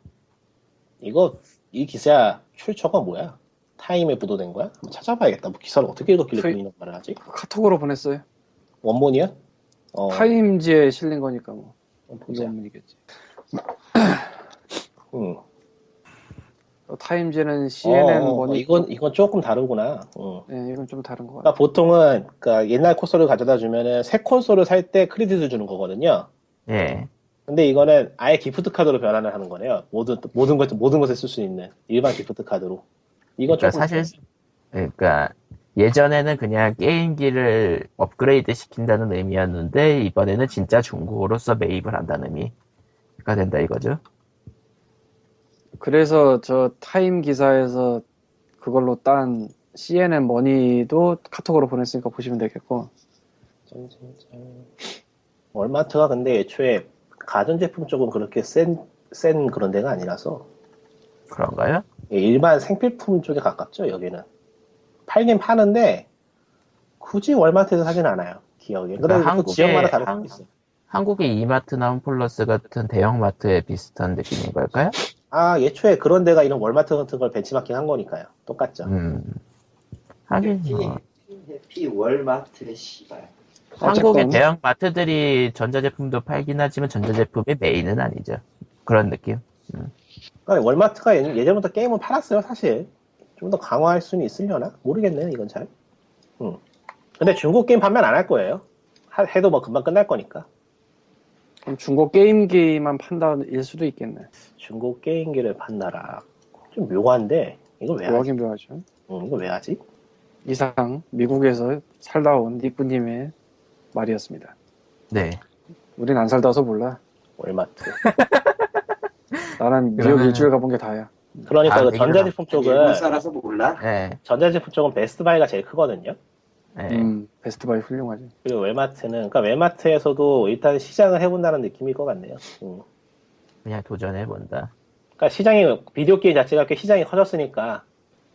이거 이 기사 출처가 뭐야 타임에 보도된 거야? 한번 찾아봐야겠다 뭐 기사를 어떻게 읽었길래 트윗- 그런 말을 하지? 카톡으로 보냈어요. 원본이야? 어 타임지에 실린 거니까 뭐 보자 이건이겠지. 응. 또 타임지는 CNN 어, 어, 뭐니? 이건 이건 조금 다르구나 응. 예, 이건 좀 다른 것 같아. 그러니까 보통은 그러니까 옛날 콘솔을 가져다 주면은 새 콘솔을 살 때 credit을 주는 거거든요. 예. 근데 이거는 아예 gift card로 변환을 하는 거네요. 모든 모든 것 모든 것에 쓸 수 있는 일반 gift card로. 이건 그러니까 조금 사실 그러니까 예전에는 그냥 게임기를 업그레이드 시킨다는 의미였는데 이번에는 진짜 중고로서 매입을 한다는 의미가 된다 이거죠. 그래서 저 타임 기사에서 그걸로 딴 CNN 머니도 카톡으로 보냈으니까 보시면 되겠고. 짠짠짠. 월마트가 근데 애초에 가전제품 쪽은 그렇게 센, 센 그런 데가 아니라서 그런가요? 예, 일반 생필품 쪽에 가깝죠, 여기는. 팔긴 파는데, 굳이 월마트에서 사진 않아요, 기억에. 그러니까 그 한국에 지역마다 다를 한- 수도 있어요. 한국의 이마트나 홈플러스 같은 대형 마트에 비슷한 느낌인 걸까요? 아, 예초에 그런 데가 이런 월마트 같은 걸 벤치마킹 한 거니까요. 똑같죠. 음. 하긴 해피, 뭐 해피 월마트 씨발. 한국의. 대형 마트들이 전자제품도 팔긴 하지만 전자제품의 메인은 아니죠. 그런 느낌. 그러니까 월마트가 예- 예전부터 게임을 팔았어요, 사실. 좀 더 강화할 수는 있으려나? 모르겠네요, 이건 잘. 음. 근데 중국 게임 판매는 안할 거예요. 하- 해도 뭐 금방 끝날 거니까. 그럼 중국 게임기만 판다일 수도 있겠네. 중국 게임기를 판다라. 좀 묘한데, 이걸 왜 하지? 묘하긴 묘하죠. 음, 이걸 왜 하지? 이상 미국에서 살다 온 니꾸님의 말이었습니다. 네. 우린 안 살다 와서 몰라. 월마트. 나는 그러면- 일주일 가본 게 다야. 그러니까 아, 그 얘기를 전자제품 쪽은, 살아서 몰라? 네. 전자제품 쪽은 베스트바이가 제일 크거든요. 네. 음, 베스트바이 훌륭하지. 그리고 웰마트는, 그러니까 웰마트에서도 일단 시장을 해본다는 느낌일 것 같네요. 음. 그냥 도전해본다. 그러니까 시장이, 비디오 게임 자체가 꽤 시장이 커졌으니까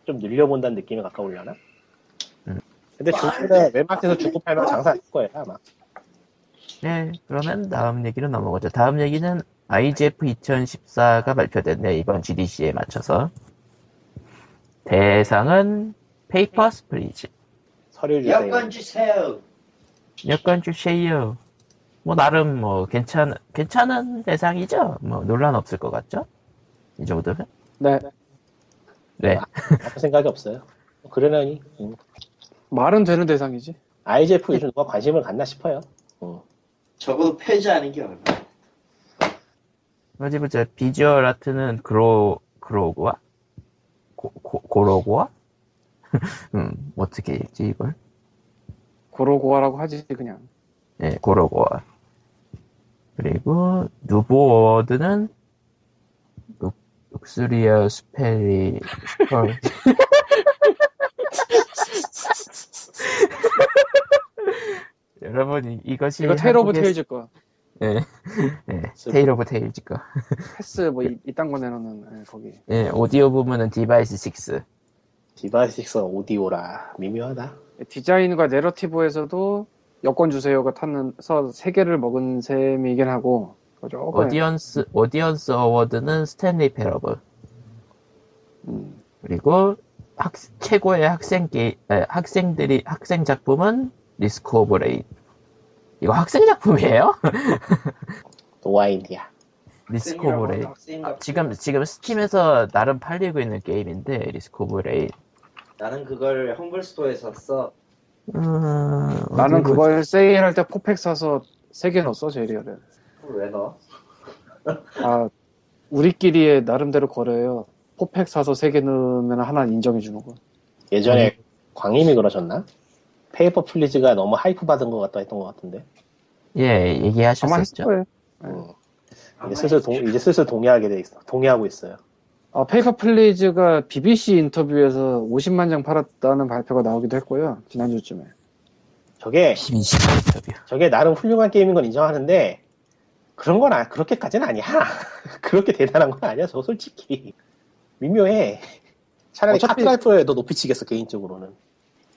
좀 늘려본다는 느낌에 가까우려나? 음. 근데 중국에 월마트에서 중고 팔면 장사 할 거예요, 아마. 네. 그러면 다음 얘기로 넘어가죠. 다음 얘기는 IGF 2014가 발표됐네. 이번 GDC에 맞춰서. 대상은 Papers, Please. 서류 주세요. 여권 주세요. 여권 주세요. 뭐 나름 뭐 괜찮 괜찮은 대상이죠. 뭐 논란 없을 것 같죠? 이 정도면. 네, 네. 아무 생각이 없어요. 그러려니, 음. 말은 되는 대상이지. IGF 요즘 누가 관심을 갖나 싶어요. 음. 적어도 폐지하는 게 얼마? 어디 보자. 비주얼 아트는 그로 그로고와 고, 고, 고로고와 음 어떻게 읽지 이걸? 고로고아라고 하지 그냥. 네, 고로고와. 그리고 Nuovo Award는 Lux- Luxuria Superbia 여러분 이, 이것이 이거 Tale of 한국의- 테 네, 네, Tale of Tales 거. Path 뭐 이, 이딴 거 내놓는 예, 거기. 네, 오디오 부분은 Device 6. Device 오디오라. 미묘하다. 디자인과 narrative에서도 여권 주세요가 탔는서 세 개를 먹은 셈이긴 하고 audience audience award는 Stanley Parable. 음, 그리고 학, 최고의 학생 게 에, 학생들이 학생 작품은 Risk of Rain. 이거 학생 작품이에요? No idea야. Risk of Rain. 아, 지금 지금 스팀에서 나름 팔리고 있는 게임인데 Risk of Rain. 나는 그걸 Humble Store에서 샀어. 음, 나는. 그걸 세일할 때 four pack 사서 세 개 넣었어 제리얼에. 그걸 왜 넣어? 아 우리끼리의 나름대로 거래요. four pack 사서 세 개 넣으면 하나 인정해 주는 거. 예전에 광님이 그러셨나? 페이퍼 플리즈가 너무 hype 받은 것 같다 했던 것 같은데. 예 얘기하셨었죠. 음. 이제 슬슬 동, 이제 슬슬 동의하게 돼 있어. 동의하고 있어요. 아, 페이퍼 플리즈가 BBC 인터뷰에서 50만 장 팔았다는 발표가 나오기도 했고요. 지난주쯤에. 저게, 12시 인터뷰. 저게 나름 훌륭한 게임인 건 인정하는데, 그런 건 아, 그렇게까지는 아니야. 그렇게 대단한 건 아니야, 저 솔직히. 미묘해. 차라리 어차피- Cart Life에 더 높이 치겠어, 개인적으로는.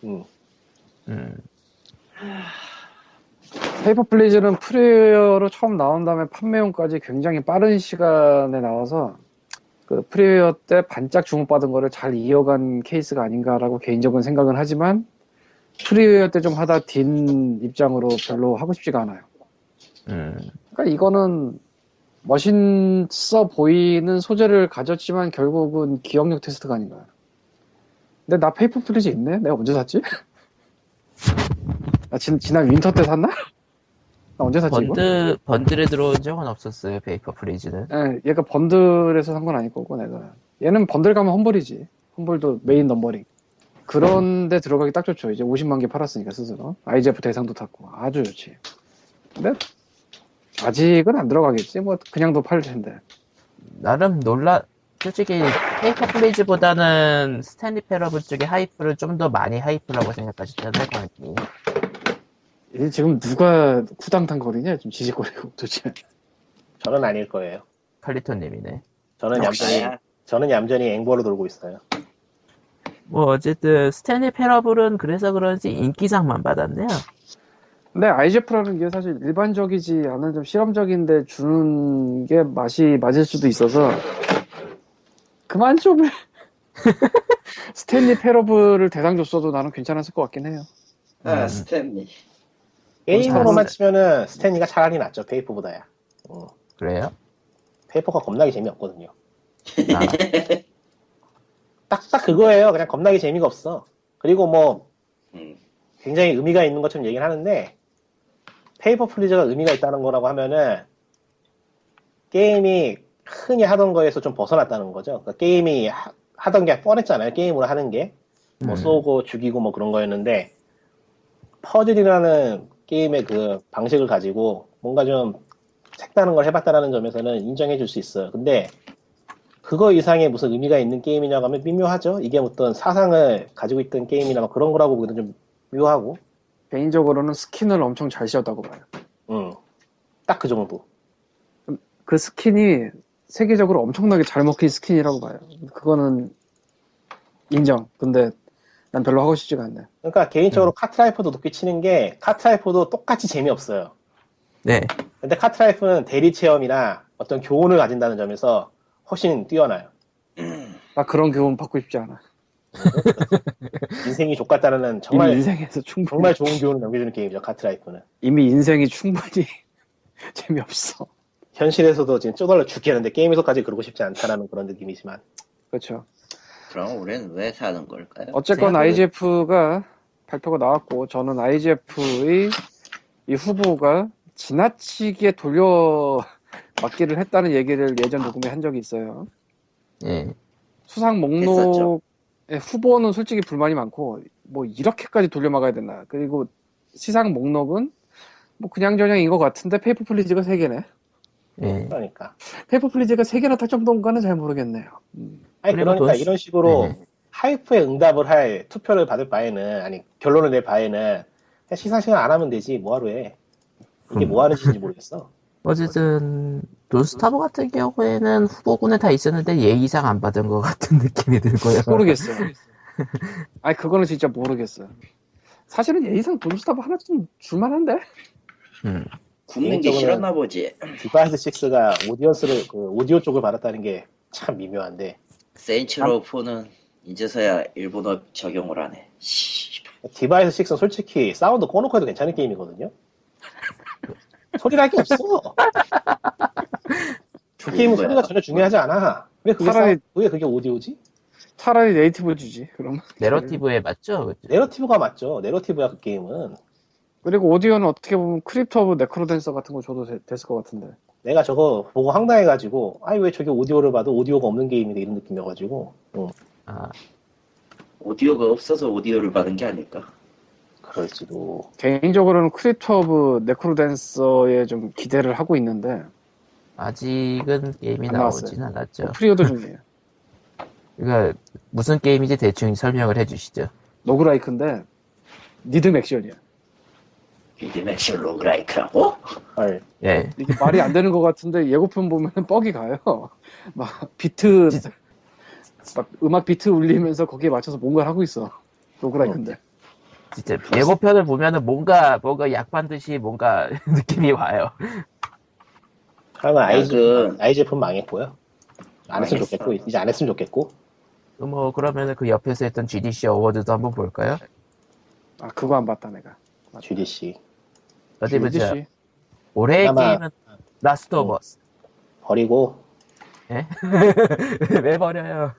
음. 음, 페이퍼 플리즈는 freeware로 처음 나온 다음에 판매용까지 굉장히 빠른 시간에 나와서 그 freeware 때 반짝 주목받은 거를 잘 이어간 케이스가 아닌가라고 개인적인 생각은 하지만 freeware 때 좀 하다 딘 입장으로 별로 하고 싶지가 않아요. 음, 그러니까 이거는 멋있어 보이는 소재를 가졌지만 결국은 기억력 테스트가 아닌가. 근데 나 Papers, Please 있네? 내가 언제 샀지? 나 지, 지난 winter 때 샀나? 나 언제 샀지? 번드 bundle에 들어온 적은 없었어요. 페이퍼 프리즈는. 예, 얘가 bundle에서 산 건 아닐 거고 내가. 얘는 번들 가면 Humble이지. Humble도 main numbering. 그런데 들어가기 딱 좋죠. 이제 50만 개 팔았으니까 스스로. IGF 대상도 탔고 아주 좋지. 근데 아직은 안 들어가겠지. 뭐 그냥도 팔 텐데. 나름 놀라 솔직히 Papers, Please보다는 Stanley Parable 쪽의 hype를 좀 더 많이 hype라고 생각하셨잖아요, 광님이. 이 지금 누가 우당탕 거리냐? 좀 지직거리고 도대체. 저는 아닐 거예요. 칼리토님이네. 저는 얌전히. 저는 얌전히 앵벌이 돌고 있어요. 뭐 어쨌든 Stanley Parable은 그래서 그런지 인기상만 받았네요. 근데 IGF라는 게 사실 일반적이지 않은 좀 실험적인데 주는 게 맛이 맞을 수도 있어서 그만 좀 해. Stanley Parable을 대상 줬어도 나는 괜찮았을 것 같긴 해요. 아, 음. Stanley. 게임으로만 치면은 Stanley가 차라리 낫죠. Paper보다야. 어, 그래요? Paper가 겁나게 재미없거든요. 아, 딱 딱 그거예요. 그냥 겁나게 재미가 없어. 그리고 뭐 음. 굉장히 의미가 있는 것처럼 얘기를 하는데 페이퍼 플리즈가 의미가 있다는 거라고 하면은 게임이 흔히 하던 거에서 좀 벗어났다는 거죠. 그러니까 게임이 하, 던게 뻔했잖아요. 게임으로 하는 게. 뭐 음. 쏘고 죽이고 뭐 그런 거였는데 퍼즐이라는 게임의 그 방식을 가지고 뭔가 좀 색다른 걸 해봤다라는 점에서는 인정해 줄 수 있어요. 근데 그거 이상의 무슨 의미가 있는 게임이냐고 하면 미묘하죠. 이게 어떤 사상을 가지고 있던 게임이나 뭐 그런 거라고 보기는 좀 묘하고 개인적으로는 skin을 엄청 잘 씌웠다고 봐요. 음. 딱그 정도. 그 skin이 세계적으로 엄청나게 잘 먹힌 skin이라고 봐요. 그거는 인정. 근데 난 별로 하고 싶지가 않네. 그러니까 개인적으로 Cart Life도 높게 치는 게 Cart Life도 똑같이 재미없어요. 네. 근데 Cart Life는 대리 체험이나 어떤 교훈을 가진다는 점에서 훨씬 뛰어나요. 나 그런 교훈 받고 싶지 않아. 인생이 족같다는 정말 인생에서 충분히 정말 좋은 교훈을 남겨주는 게임이죠. Cart Life는 이미 인생이 충분히 재미없어. 현실에서도 지금 쪼달려 죽겠는데 게임에서까지 그러고 싶지 않다라는 그런 느낌이지만 그렇죠. 그럼 우리는 왜 사는 걸까요? 어쨌건 IGF가 발표가 나왔고 저는 IGF의 이 후보가 지나치게 돌려 맞기를 했다는 얘기를 예전 녹음에 한 적이 있어요. 예. 수상. 목록의 후보는 솔직히 불만이 많고 뭐 이렇게까지 돌려막아야 되나 그리고 시상 목록은 뭐 그냥저냥인 것 같은데 페이퍼 플리즈가 3개네 예. 그러니까 페이퍼 플리즈가 3개나 탈 정도인가는 잘 모르겠네요 음. 아니 그러니까 돈- 이런 식으로 네. hype에 응답을 할 투표를 받을 바에는 아니 결론을 낼 바에는 그냥 시상식을 안 하면 되지 뭐하러 해 이게 음. 뭐 하는 짓인지 모르겠어 어쨌든 Don't Starve 같은 경우에는 후보군에 다 있었는데 예의상 안 받은 것 같은 느낌이 들고요. 모르겠어요 아니 그거는 진짜 모르겠어요 사실은 예의상 Don't Starve 하나 좀 줄만한데 음. 굶는 게 싫었나 보지. Device 6가 audience를 그 오디오 쪽을 받았다는 게 참 미묘한데 Saints Row 4는 이제서야 일본어 적용을 하네. 씨. Device 6는 솔직히 사운드 꺼놓고 해도 괜찮은 게임이거든요. 소리랄 게 없어. 그 게임은. 소리가 전혀 중요하지 않아. 왜 그게 차라리- 사운드- 왜 그게 오디오지? 차라리 네이티브 주지 그럼 narrative에 맞죠? 그죠? narrative가 맞죠. narrative야 그 게임은. 그리고 오디오는 어떻게 보면 Crypt of NecroDancer 같은 거 줘도 되- 됐을 것 같은데 내가 저거 보고 황당해가지고 아니 왜 저게 오디오를 봐도 오디오가 없는 게임인데 이런 느낌이어가지고 응, 아, 오디오가 없어서 오디오를 받은 게 아닐까? 그럴지도 개인적으로는 Crypt of NecroDancer에 좀 기대를 하고 있는데 아직은 게임이. 나오진 않았죠. pre-order 중이에요 그러니까 무슨 게임인지 대충 설명을 해주시죠. roguelike인데 리듬 액션이야 액션 roguelike라고? 헐 예. 이게 말이 안 되는 것 같은데 예고편 보면 뻑이 가요 막 비트. 막 음악 비트 울리면서 거기에 맞춰서 뭔가를 하고 있어 roguelike인데 진짜 예고편을 보면은 뭔가 뭔가 약 빤 듯이 뭔가 느낌이 와요. 그러면 야, 아이즈 그- IGF 망했고요. 안 했으면. 좋겠고 이제 안 했으면 좋겠고 뭐 그러면은 그 옆에서 했던 GDC 어워드도 한번 볼까요? 아 그거 안 봤다 내가 GDC 어디 보자. 올해의 아마- 게임은 Last of Us. 버리고 왜 버려요?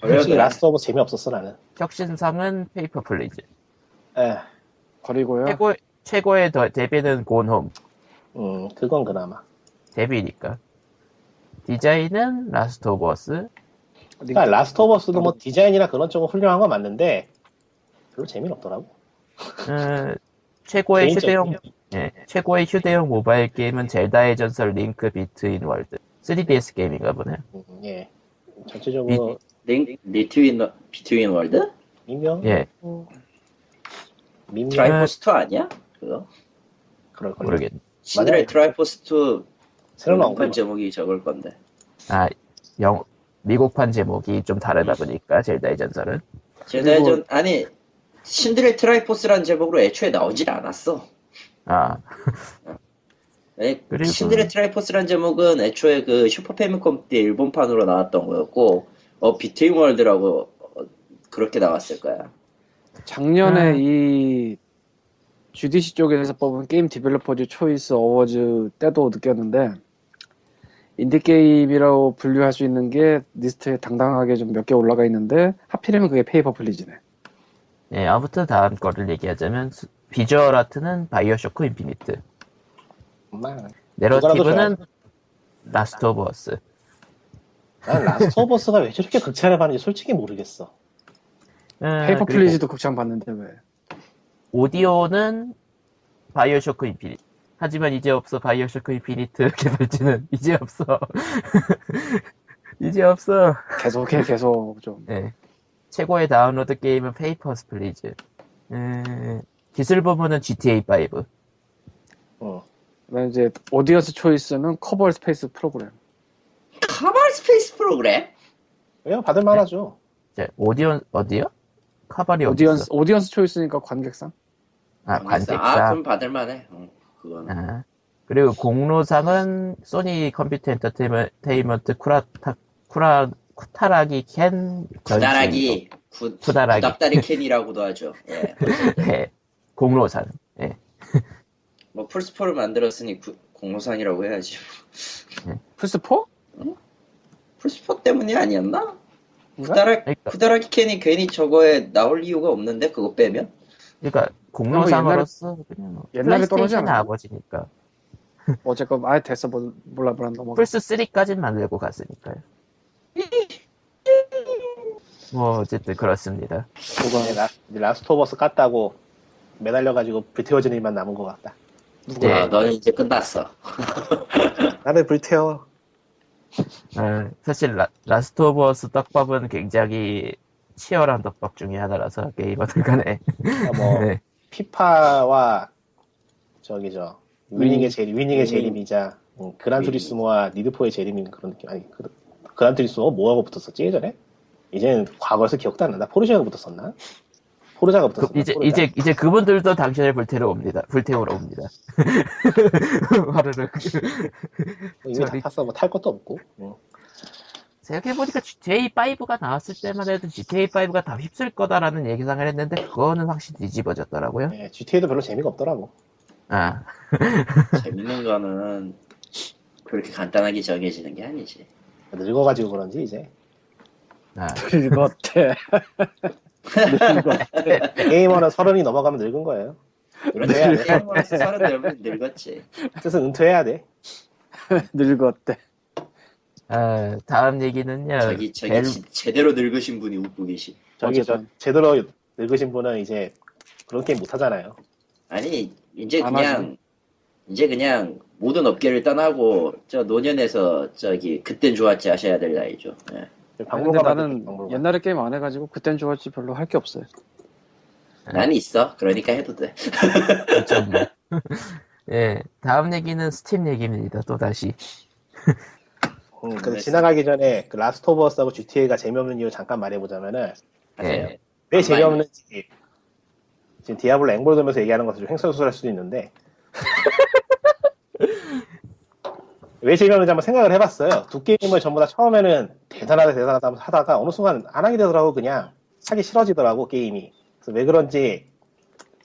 솔직히 Last of 재미없었어 나는. 혁신상은 Papers Please. 에, 버리고요 최고 최고의 더- 데뷔는 Gone Home. 음 그건 그나마. 데뷔니까. 디자인은 Last of Us. 그러니까 Last of Us도 뭐 디자인이나 그런 쪽은 훌륭한 건 맞는데 별로 재미는 없더라고. 어, 최고의 개인적인 휴대용 예, 최고의 휴대용 모바일 게임은 젤다의 전설 Link Between World. 3DS 게임인가 보네요. 음, 예. 전체적으로 링, 리트윈, Between World? 미묘, 예, 미묘 Triforce 2 아니야? 그거? 그럴 거예요. 모르겠네. 시드의 트라이포스 2 새로 나온 거 제목이 저걸 건데. 아, 영, 미국판 제목이 좀 다르다 보니까, 젤다의 전설은. 제다전 아니 신들의 Triforce라는 제목으로 애초에 나오질 않았어. 아, 아니, 그리고- 신들의 Triforce라는 제목은 애초에 그 슈퍼 패미컴 때 일본판으로 나왔던 거였고, 어 Between World라고 어, 그렇게 나왔을 거야. 작년에 음. 이 GDC 쪽에서 뽑은 Game Developers Choice Awards 때도 느꼈는데 인디게임이라고 분류할 수 있는 게 리스트에 당당하게 좀 몇 개 올라가 있는데 하필이면 그게 페이퍼 플리즈네 예, 아무튼 다음 거를 얘기하자면, 수- visual art는 BioShock Infinite. 정말. narrative는 Last of Us. 난 Last of Us가 왜 저렇게 극찬을 받는지 솔직히 모르겠어. 예, Paper Please도 극찬 받는데 왜 오디오는 BioShock Infinite. 하지만 이제 없어 BioShock Infinite 개발진은 이제 없어. 이제 없어. 계속해 계속 좀 네. 최고의 다운로드 게임은 Papers Please. 음, 기술 부분은 GTA5. 어. 이제 Audience Choice는 Kerbal Space Program Kerbal Space Program? 왜 받을 만하죠. 자, 오디오, 어디요? Kerbal이 audience 어디있어? Audience Choice니까 관객상 아, 아, 관객상. 그럼 받을 만해. 어, 그거는. 아, 그리고 공로상은 Sony Computer Entertainment 쿠라타, 쿠라, 쿠타라기 캔 구다라기, 구, 구다라기. 구닥다리 캔이라고도 하죠. 예. 네, 공로상. 예. 뭐 플스 4를 만들었으니 구- 공로상이라고 해야지. 플스 4? 플스 4 때문이 아니었나? 구다라, 그러니까. 구다라기 캔이 괜히 저거에 나올 이유가 없는데 그거 빼면? 그러니까 공로상으로서 그냥 뭐 옛날에 플레이스테이션 않았나? 아버지니까. 어쨌건 아예 됐어 뭐, 몰라 몰라 넘어가 플스 3까진 만들고 갔으니까요. 뭐 어쨌든 그렇습니다. 이제 라, 라스트 오브 어스 깠다고 매달려가지고 불태워지는 일만 남은 것 같다. 네. 아, 너는 이제 끝났어. 나를 불태워. 어, 사실 라, Last of Us 떡밥은 굉장히 치열한 떡밥 중에 하나라서 게이머들 간에 그러니까 뭐 네. FIFA와 저기 저 Winning의 재 Winning의 Winning. 재림이자 음, Gran Turismo와 Need for의 재림인 그런 느낌 아니 그, 그란 투리스모 뭐하고 붙었었지 예전에 이제는 과거에서 기억도 안 난다 포르쉐가 붙었었나 포르자가 그, 붙었었나 이제 포르자. 이제 이제 그분들도 당신을 불태우러 옵니다. 불태우러 옵니다. 화르르. 이미 다 저기- 탔어 뭐 탈 것도 없고 음. 생각해보니까 GTA 5가 나왔을 때만 해도 GTA 5가 다 휩쓸 거다라는 예상을 했는데 그거는 확실히 뒤집어졌더라고요. 네, GTA도 별로 재미가 없더라고 아, 재밌는 거는 그렇게 간단하게 정해지는 게 아니지. 늙어가지고 그런지 이제 아. 늙었대 게이머는 서른이 넘어가면 늙은 거예요 그렇지. 네. 게임으로서 서른 되면 늙었지. 그래서 은퇴해야 돼 늙었대 아, 다음 얘기는요. 저기, 저기, 벨- 지- 제대로 늙으신 분이 웃고 계시. 저기 저. 제대로 늙으신 분은 이제 그런 게임 못 하잖아요 아니, 이제 안 그냥, 이제 그냥 모든 업계를 떠나고, 저 노년에서 저기, 그땐 좋았지 하셔야 될 나이죠. 예. 근데 나는 박물관. 옛날에 게임 안 해가지고 그땐 좋았지 별로 할 게 없어요 난 있어. 그러니까 해도 돼. 그렇죠, 뭐. 예, 다음 얘기는 스팀 얘기입니다. 또 다시. 음, 근데. 지나가기 전에 그 Last of Us하고 GTA가 재미없는 이유 잠깐 말해보자면은 하세요. 예. 왜안 재미없는지 지금 디아블로 앵볼 돌면서 얘기하는 것을 좀 횡설수설할 수도 있는데 왜 재미없는지 한번 생각을 해봤어요. 두 게임을 전부 다 처음에는 대단하다 대단하다 하다가 어느 순간 안 하게 되더라고 그냥 하기 싫어지더라고 게임이. 그래서 왜 그런지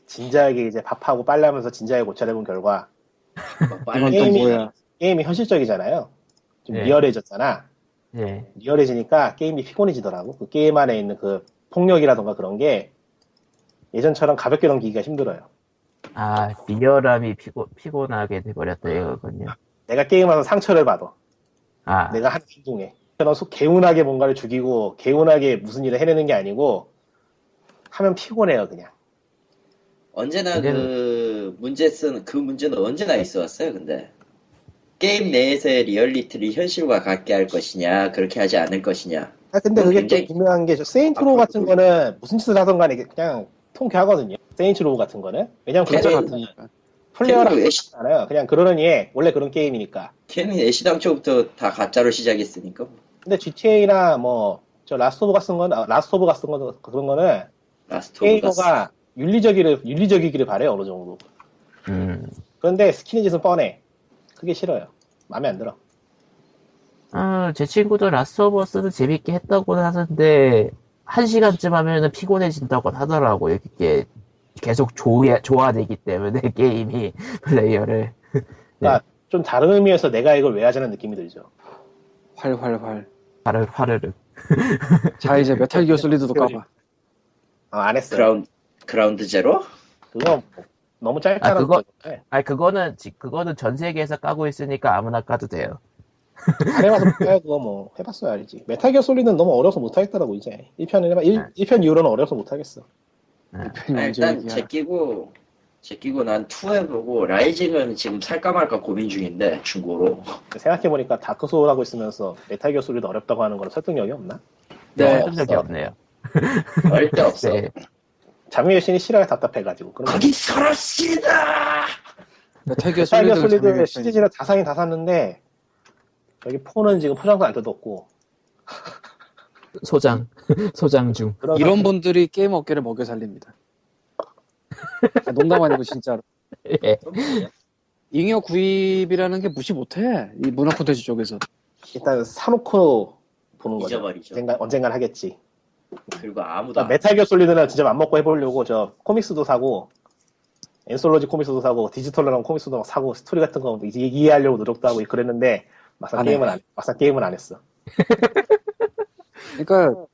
진지하게 이제 밥하고 빨래하면서 진지하게 고찰해본 결과 게임이- 게임이 현실적이잖아요. 좀 네. 리얼해졌잖아. 예. 리얼해지니까 게임이 피곤해지더라고. 그 게임 안에 있는 그 폭력이라던가 그런 게 예전처럼 가볍게 넘기기가 힘들어요. 아, 리얼함이 피고, 피곤하게 돼버렸다, 이거군요. 내가 게임하면서 상처를 받아. 아, 내가 하는 행동에. 너속 개운하게 뭔가를 죽이고 개운하게 무슨 일을 해내는 게 아니고 하면 피곤해요 그냥. 언제나 그 문제 쓰는 그 문제는 언제나 있어 왔어요. 근데 게임 내에서의 리얼리티를 현실과 같게 할 것이냐 그렇게 하지 않을 것이냐. 아 근데 그게 굉장히- 또 분명한 게 Saints Row 4 같은 거는 무슨 짓을 하던 간에 그냥 통쾌하거든요. Saints Row 같은 거는. 왜냐면 그게 같으니까 플레이어랑 걔는 애시, 않아요. 그냥 그러느니 원래 그런 게임이니까. 걔는 애시당초부터 다 가짜로 시작했으니까. 근데 GTA나 뭐 저 Last of Us건, 아, Last of Us건, 그런 거는 Last of Us. 게이머가 윤리적이를, 윤리적이기를 바래요, 어느 정도. 음. 그런데 시키는 짓은 뻔해. 그게 싫어요. 마음에 안 들어. 아, 제 친구도 Last of Us는 재밌게 했다고 하는데, 한 시간쯤 하면은 피곤해진다고 하더라고요. 이게 계속 조야, 조화되기 때문에, 게임이, 플레이어를. 그러니까 좀 다른 의미에서 내가 이걸 왜 하자는 느낌이 들죠. 활활활. 화를, 화르르. 자 이제 Metal Gear Solid도 까봐. 아, 안 했어요. Ground, Ground Zero? 그거 너무 짧다는 아, 그거- 거 때문에 아니, 그거는, 지- 그거는 전 세계에서 까고 있으니까 아무나 까도 돼요. 안 해봐서 못해 그거 뭐 해봤어야 알지. Metal Gear Solid는 너무 어려서 못하겠더라고 이제. 1편은 해봐. 1, 네. 편 이후로는 어려서 못하겠어. 편이 아, 일단. 제끼고 제끼고 난2 해보고 Rising은 지금 살까 말까 고민 중인데 중고로 생각해보니까 Dark Soul 하고 있으면서 Metal Gear Solid 어렵다고 하는 건 설득력이 없나? 네, 네, 없어. 없네요. 절대 없어 네. 잠입 액션이 싫어요 답답해가지고. 그러면 거기 서랍시다 Metal Gear Metal Gear Solid Solid 시리즈를 다 사긴 다 샀는데 여기 폰은 지금 포장도 안 뜯었고 소장. 소장 중. 그런 이런 분들이 게임 업계를 먹여 살립니다. 아, 농담 아니고 진짜로. 예. 잉여 구입이라는 게 무시 못해. 이 문화 콘텐츠 쪽에서. 일단 사놓고 보는 거죠. 잊어버리죠 언젠간, 언젠간 하겠지. 그리고 아무도 그러니까 Metal Gear Solid는 진짜 맘먹고 해보려고 저 코믹스도 사고 앤솔러지 코믹스도 사고 디지털로랑 코믹스도 막 사고 스토리 같은 거 이제 이해하려고 노력도 하고 그랬는데 막상 안 해. 게임은 안 막상 게임은 안 했어. 그러니까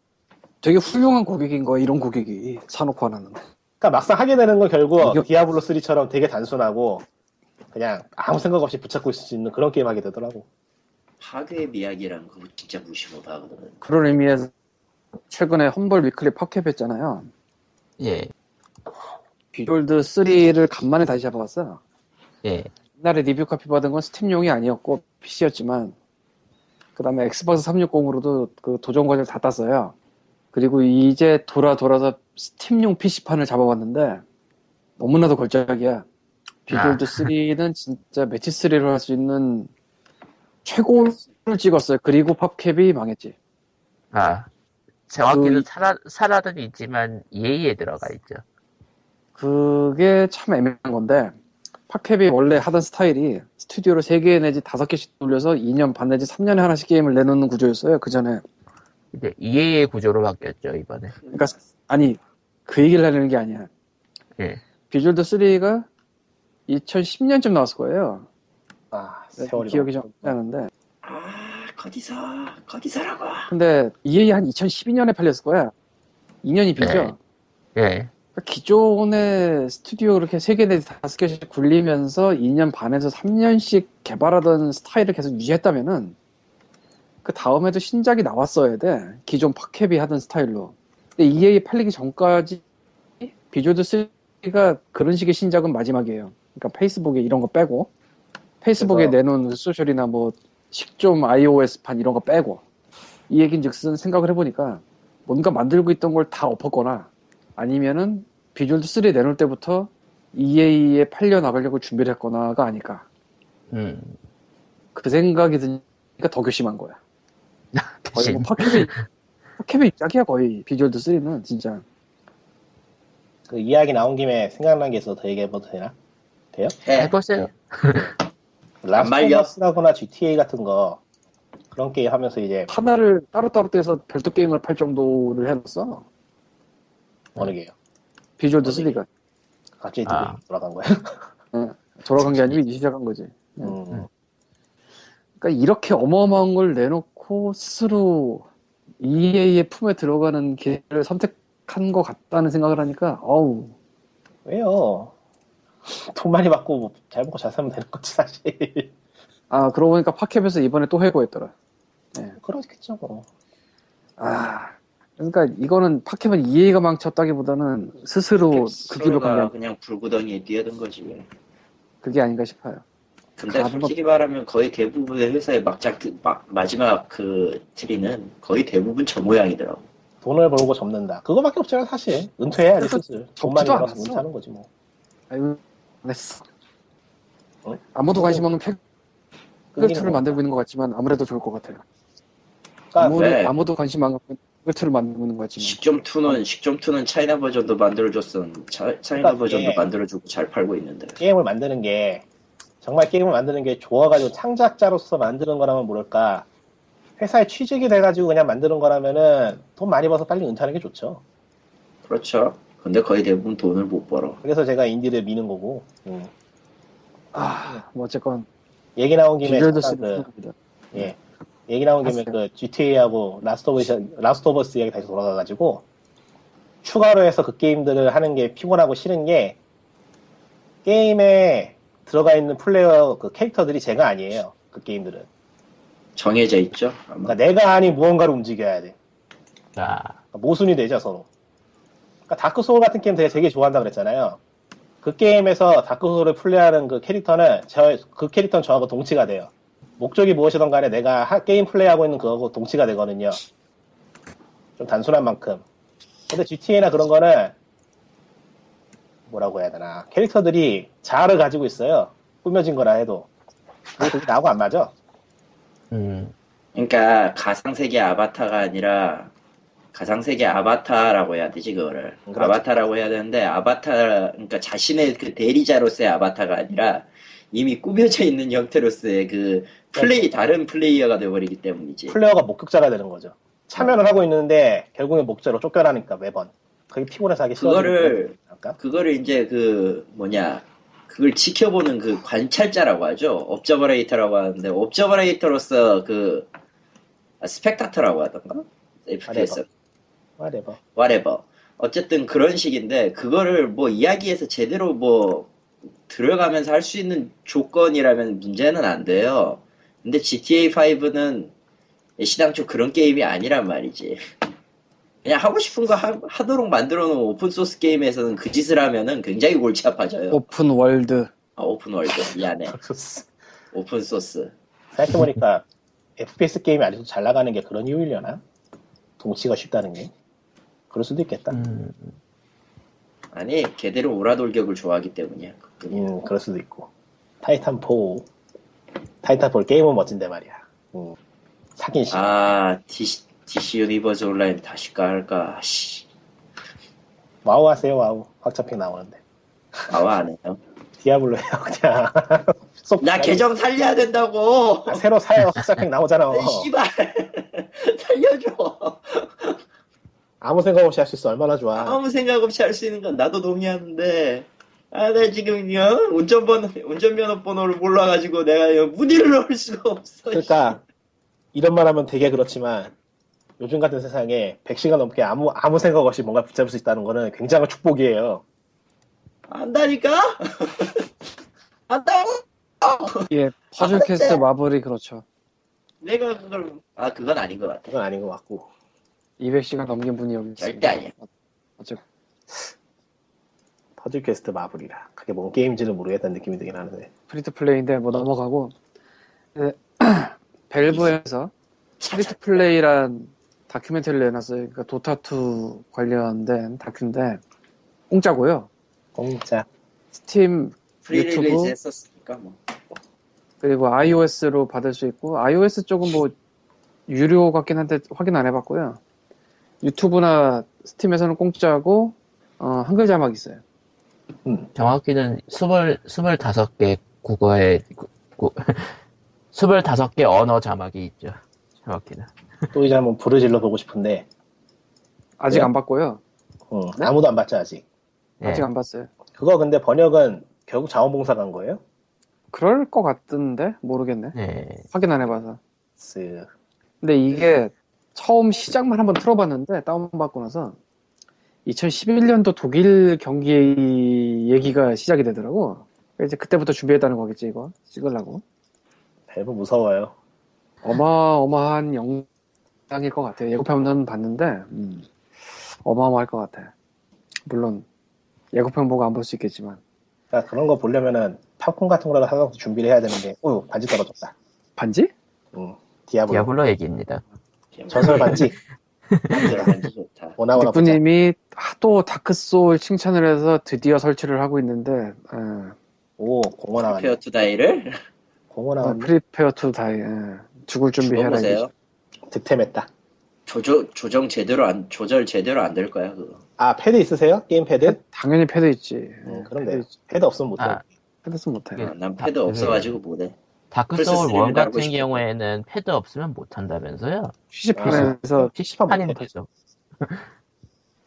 되게 훌륭한 고객인 거야, 이런 고객이. 사놓고 하나는. 그러니까 막상 하게 되는 건 결국 이게- Diablo 3처럼 되게 단순하고 그냥 아무 생각 없이 붙잡고 있을 수 있는 그런 게임 하게 되더라고. 파괴의 미학이라는 거 진짜 무시 못하거든 그런 의미에서 최근에 Humble Weekly PopCap 했잖아요. 예. Bejeweled 3를 간만에 다시 잡아봤어. 예. 옛날에 review copy 받은 건 Steam용이 아니었고 PC였지만 그 다음에 Xbox 360으로도 그 도전 과제를 다 땄어요. 그리고 이제 돌아 돌아서 Steam용 PC판을 잡아봤는데 너무나도 걸작이야. 비졸드 3는 진짜 매치 3로 할 수 있는 최고를 찍었어요. 그리고 팝캡이 망했지. 아. 정확히는 그- 살아, 살아는 있지만 EA에 들어가 있죠. 그게 참 애매한 건데 팝캡이 원래 하던 스타일이 스튜디오를 3개 내지 5개씩 돌려서 2년 반 내지 3년에 하나씩 게임을 내놓는 구조였어요. 그 전에. 근데 EA의 구조로 바뀌었죠, 이번에. 그러니까 아니 그 얘기를 하려는 게 아니야. 예. 비졸드 3가 2010년쯤 나왔을 거예요. 아 세월이 기억이 좀안 나는데. 아 거기서 거기서라고 근데 EA 한 2012년에 팔렸을 거야. 2년이 비죠. 네. 예. 그러니까 기존의 스튜디오 이렇게 3개 내지 5개씩 굴리면서 2년 반에서 3년씩 개발하던 스타일을 계속 유지했다면은 그 다음에도 신작이 나왔어야 돼. 기존 PopCap이 하던 스타일로. 근데 EA 팔리기 전까지 Bejeweled 3가 그런 식의 신작은 마지막이에요. 그러니까 Facebook에 이런 거 빼고 Facebook에 그래서- 내놓은 소셜이나 뭐 식좀 iOS판 이런 거 빼고 이 얘긴 즉슨 생각을 해보니까 뭔가 만들고 있던 걸 다 엎었거나 아니면은 Bejeweled 3 내놓을 때부터 EA에 팔려 나가려고 준비를 했거나가 아닐까. 음. 그 생각이 드니까 더 괘씸한 거야. 거의 대신. 뭐 PopCap이, PopCap의 입장이야 거의 Bejeweled 3는 진짜. 그 이야기 나온 김에 생각난 게 있어서 더 얘기해봐도 되나? 돼요? 해 해보세요. 말려. Last of Us라거나 GTA 같은 거 그런 게임 하면서 이제 하나를 따로따로 떼서 별도 게임을 팔 정도를 해놨어. 어느 게요? Bejeweled 어디? 3가. 갑자기 아. 돌아간 거야? 돌아간 게 아니고 이제 시작한 거지. 음. 그러니까 이렇게 어마어마한 걸 내놓고 스스로 EA의 품에 들어가는 길을 선택한 것 같다는 생각을 하니까 어우 왜요? 돈 많이 받고 뭐 잘 먹고 잘 살면 되는 거지 사실. 아 그러고 보니까 팝캡에서 이번에 또 해고했더라 그렇겠죠 뭐. 아 그러니까 이거는 팝캡은 EA가 망쳤다기보다는 스스로 그 길로 게 그냥 불구덩이에 뛰어든 거지 왜. 그게 아닌가 싶어요 근데 가는 솔직히 말하면 거의 대부분의 회사의 막작 마, 마지막 그 트리는 거의 대부분 저 모양이더라고. 돈을 벌고 접는다. 그거밖에 없잖아 사실. 은퇴해야지 슬슬. 돈 많이 접지도 벌어서. 은퇴하는 거지 뭐. 아유 안 했어 아무도 관심 없는 팩트를 거. 만들고 있는 것 같지만 아무래도 좋을 것 같아요. 그러니까 아무도, 네. 아무도 관심 안 갖고 팩트를 만들고 있는 것 같지만 식점 2는 식점 2는 차이나 버전도 만들어줬던 차, 차이나 그러니까 버전도 이게- 만들어주고 잘 팔고 있는데 게임을 만드는 게 정말 게임을 만드는 게 좋아가지고 창작자로서 만드는 거라면 모를까 회사에 취직이 돼가지고 그냥 만드는 거라면은 돈 많이 벌어서 빨리 은퇴하는 게 좋죠. 그렇죠. 근데 거의 대부분 돈을 못 벌어. 그래서 제가 인디를 미는 거고. 음. 아, 뭐 어쨌건 얘기 나온 김에 그, 예. 얘기 나온 김에 봤어요. 그 GTA하고 Last of Last of Us 이야기 다시 돌아가가지고 추가로 해서 그 게임들을 하는 게 피곤하고 싫은 게 게임에 들어가 있는 플레이어 그 캐릭터들이 제가 아니에요. 그 게임들은. 정해져 있죠. 아마. 그러니까 내가 아닌 무언가를 움직여야 돼. 아, 그러니까 모순이 되죠 서로. 그러니까 Dark Souls 같은 게임 되게 되게 좋아한다 그랬잖아요. 그 게임에서 다크 소울을 플레이하는 그 캐릭터는 저 그 캐릭터는 저하고 동치가 돼요. 목적이 무엇이든 간에 내가 하- 게임 플레이하고 있는 그거하고 동치가 되거든요. 좀 단순한 만큼. 근데 GTA나 그런 거는 뭐라고 해야 되나 캐릭터들이 자아를 가지고 있어요. 꾸며진 거라 해도. 그게 되게 나하고 안 맞아. 음, 그러니까 가상 세계 아바타가 아니라 가상 세계 아바타라고 해야 되지 그거를 그렇죠. 아바타라고 해야 되는데 아바타 그러니까 자신의 그 대리자로서의 아바타가 아니라 이미 꾸며져 있는 형태로서의 그 플레이 다른 플레이어가 되어버리기 때문이지. 플레이어가 목격자가 되는 거죠. 참여를 하고 있는데 결국엔 목격자로 쫓겨나니까 매번. 그게 피곤해서 하기 싫어서. 그거를 아까 그거를 이제 그 뭐냐 그걸 지켜보는 그 관찰자라고 하죠. observator라고 하는데 observator로서 그 아, spectator라고 하던가 FPS whatever. whatever. 어쨌든 그런 식인데 그거를 뭐 이야기에서 제대로 뭐 들어가면서 할 수 있는 조건이라면 문제는 안 돼요. 근데 GTA 5는 시당초 그런 게임이 아니란 말이지. 그냥 하고 싶은 거 하, 도록 만들어 놓은 open source 게임에서는 그 짓을 하면은 굉장히 골치 아파져요. open world 아, open world 미안해. open source. 생각해보니까 FPS 게임이 아직도 잘 나가는 게 그런 이유이려나? 동치가 쉽다는 게. 그럴 수도 있겠다. 음, 아니 개떼로 우라돌격을 좋아하기 때문이야. 음, 그럴 수도 있고. Titanfall. Titanfall 게임은 멋진데 말이야. 음, 사긴 싫어. 아 DC, DC Universe Online 다시 깔까? 씨. WoW 하세요, WoW. 확장팩 나오는데. 아 WoW 안 해요. Diablo 해요, 그냥. 쏙 나. 계정 살려야 된다고. 아, 새로 사요. 확장팩 나오잖아. 아, 씨발 살려줘. 아무 생각 없이 할 수 있어. 얼마나 좋아. 아무 생각 없이 할 수 있는 건 나도 동의하는데. 아, 나 지금 요 운전번호 운전면허 번호를 몰라가지고 내가 요 문의를 넣을 수가 없어. 그러니까 이런 말 하면 되게 그렇지만 요즘 같은 세상에 100시간 넘게 아무 아무 생각 없이 뭔가 붙잡을 수 있다는 거는 굉장한 축복이에요. 안다니까? 안다고? 예 Puzzle 아, 퀘스트 네. Marvel이 그렇죠. 내가 그걸 아 그건 아닌 것 같아. 그건 아닌 것 같고 200시간 넘긴 분이 여기 절대 있습니다. 아니야. 어쨌든 Puzzle Quest Marvel이라 그게 뭔 게임인지는 모르겠다는 느낌이 들긴 하는데 free to play인데 뭐 넘어가고 네, Valve에서 Free to Play란 다큐멘터리를 내놨어요. 그러니까 Dota2 관련된 다큐인데 공짜고요. 공짜 스팀 유튜브? 했었으니까 뭐. 그리고 iOS로 받을 수 있고 iOS 쪽은 뭐 유료 같긴 한데 확인 안 해봤고요. 유튜브나 스팀에서는 공짜고 어, 한글 자막 있어요. 정확히는 스물, 스물다섯 개 국어에, 구, 구, 스물다섯 개 언어 자막이 있죠. 정확히는. 또 이제 한번 부르질러 보고 싶은데 아직 네? 안 봤고요. 어, 네? 아무도 안 봤죠 아직. 예. 아직 안 봤어요. 그거 근데 번역은 결국 자원봉사 간 거예요? 그럴 것 같던데 모르겠네. 네. 확인 안 해봐서. 쓱. 근데 이게 처음 시작만 한번 틀어봤는데 다운받고 나서 2011년도 독일 경기 얘기가 시작이 되더라고. 이제 그때부터 준비했다는 거겠지 이거 찍으려고. 밸브 무서워요. 어마어마한 영상일 것 같아요. 예고편은 봤는데 음, 어마어마할 것 같아. 물론 예고편 보고 안 볼 수 있겠지만 그러니까 그런 거 보려면은 팝콘 같은 거라도 하나 준비를 해야 되는데 어 반지 떨어졌다. 반지? 응. Diablo. Diablo 얘기입니다. 전설 반지. 오나오나 보자. 닉구님이 하도 Dark Souls 칭찬을 해서 드디어 설치를 하고 있는데 어, 오 공허 나왔네. 페어 투 다이를 어, 나왔네. Prepare to Die. 예. 죽을 준비해라. 득템했다. 조조 조정 제대로 안 조절 제대로 안 될 거야 그거. 아 패드 있으세요? 게임 패드? 당연히 패드 있지. 음, 예, 그럼 패드. 패드 없으면 못해. 아. 패드 쓰면 못해. 아, 난 다- 패드 그게- 없어가지고 못해. Dark Souls 3를 1 달고 같은 싶어. 경우에는 패드 없으면 못 한다면서요? PC판에서 PC판인 못해. 거죠.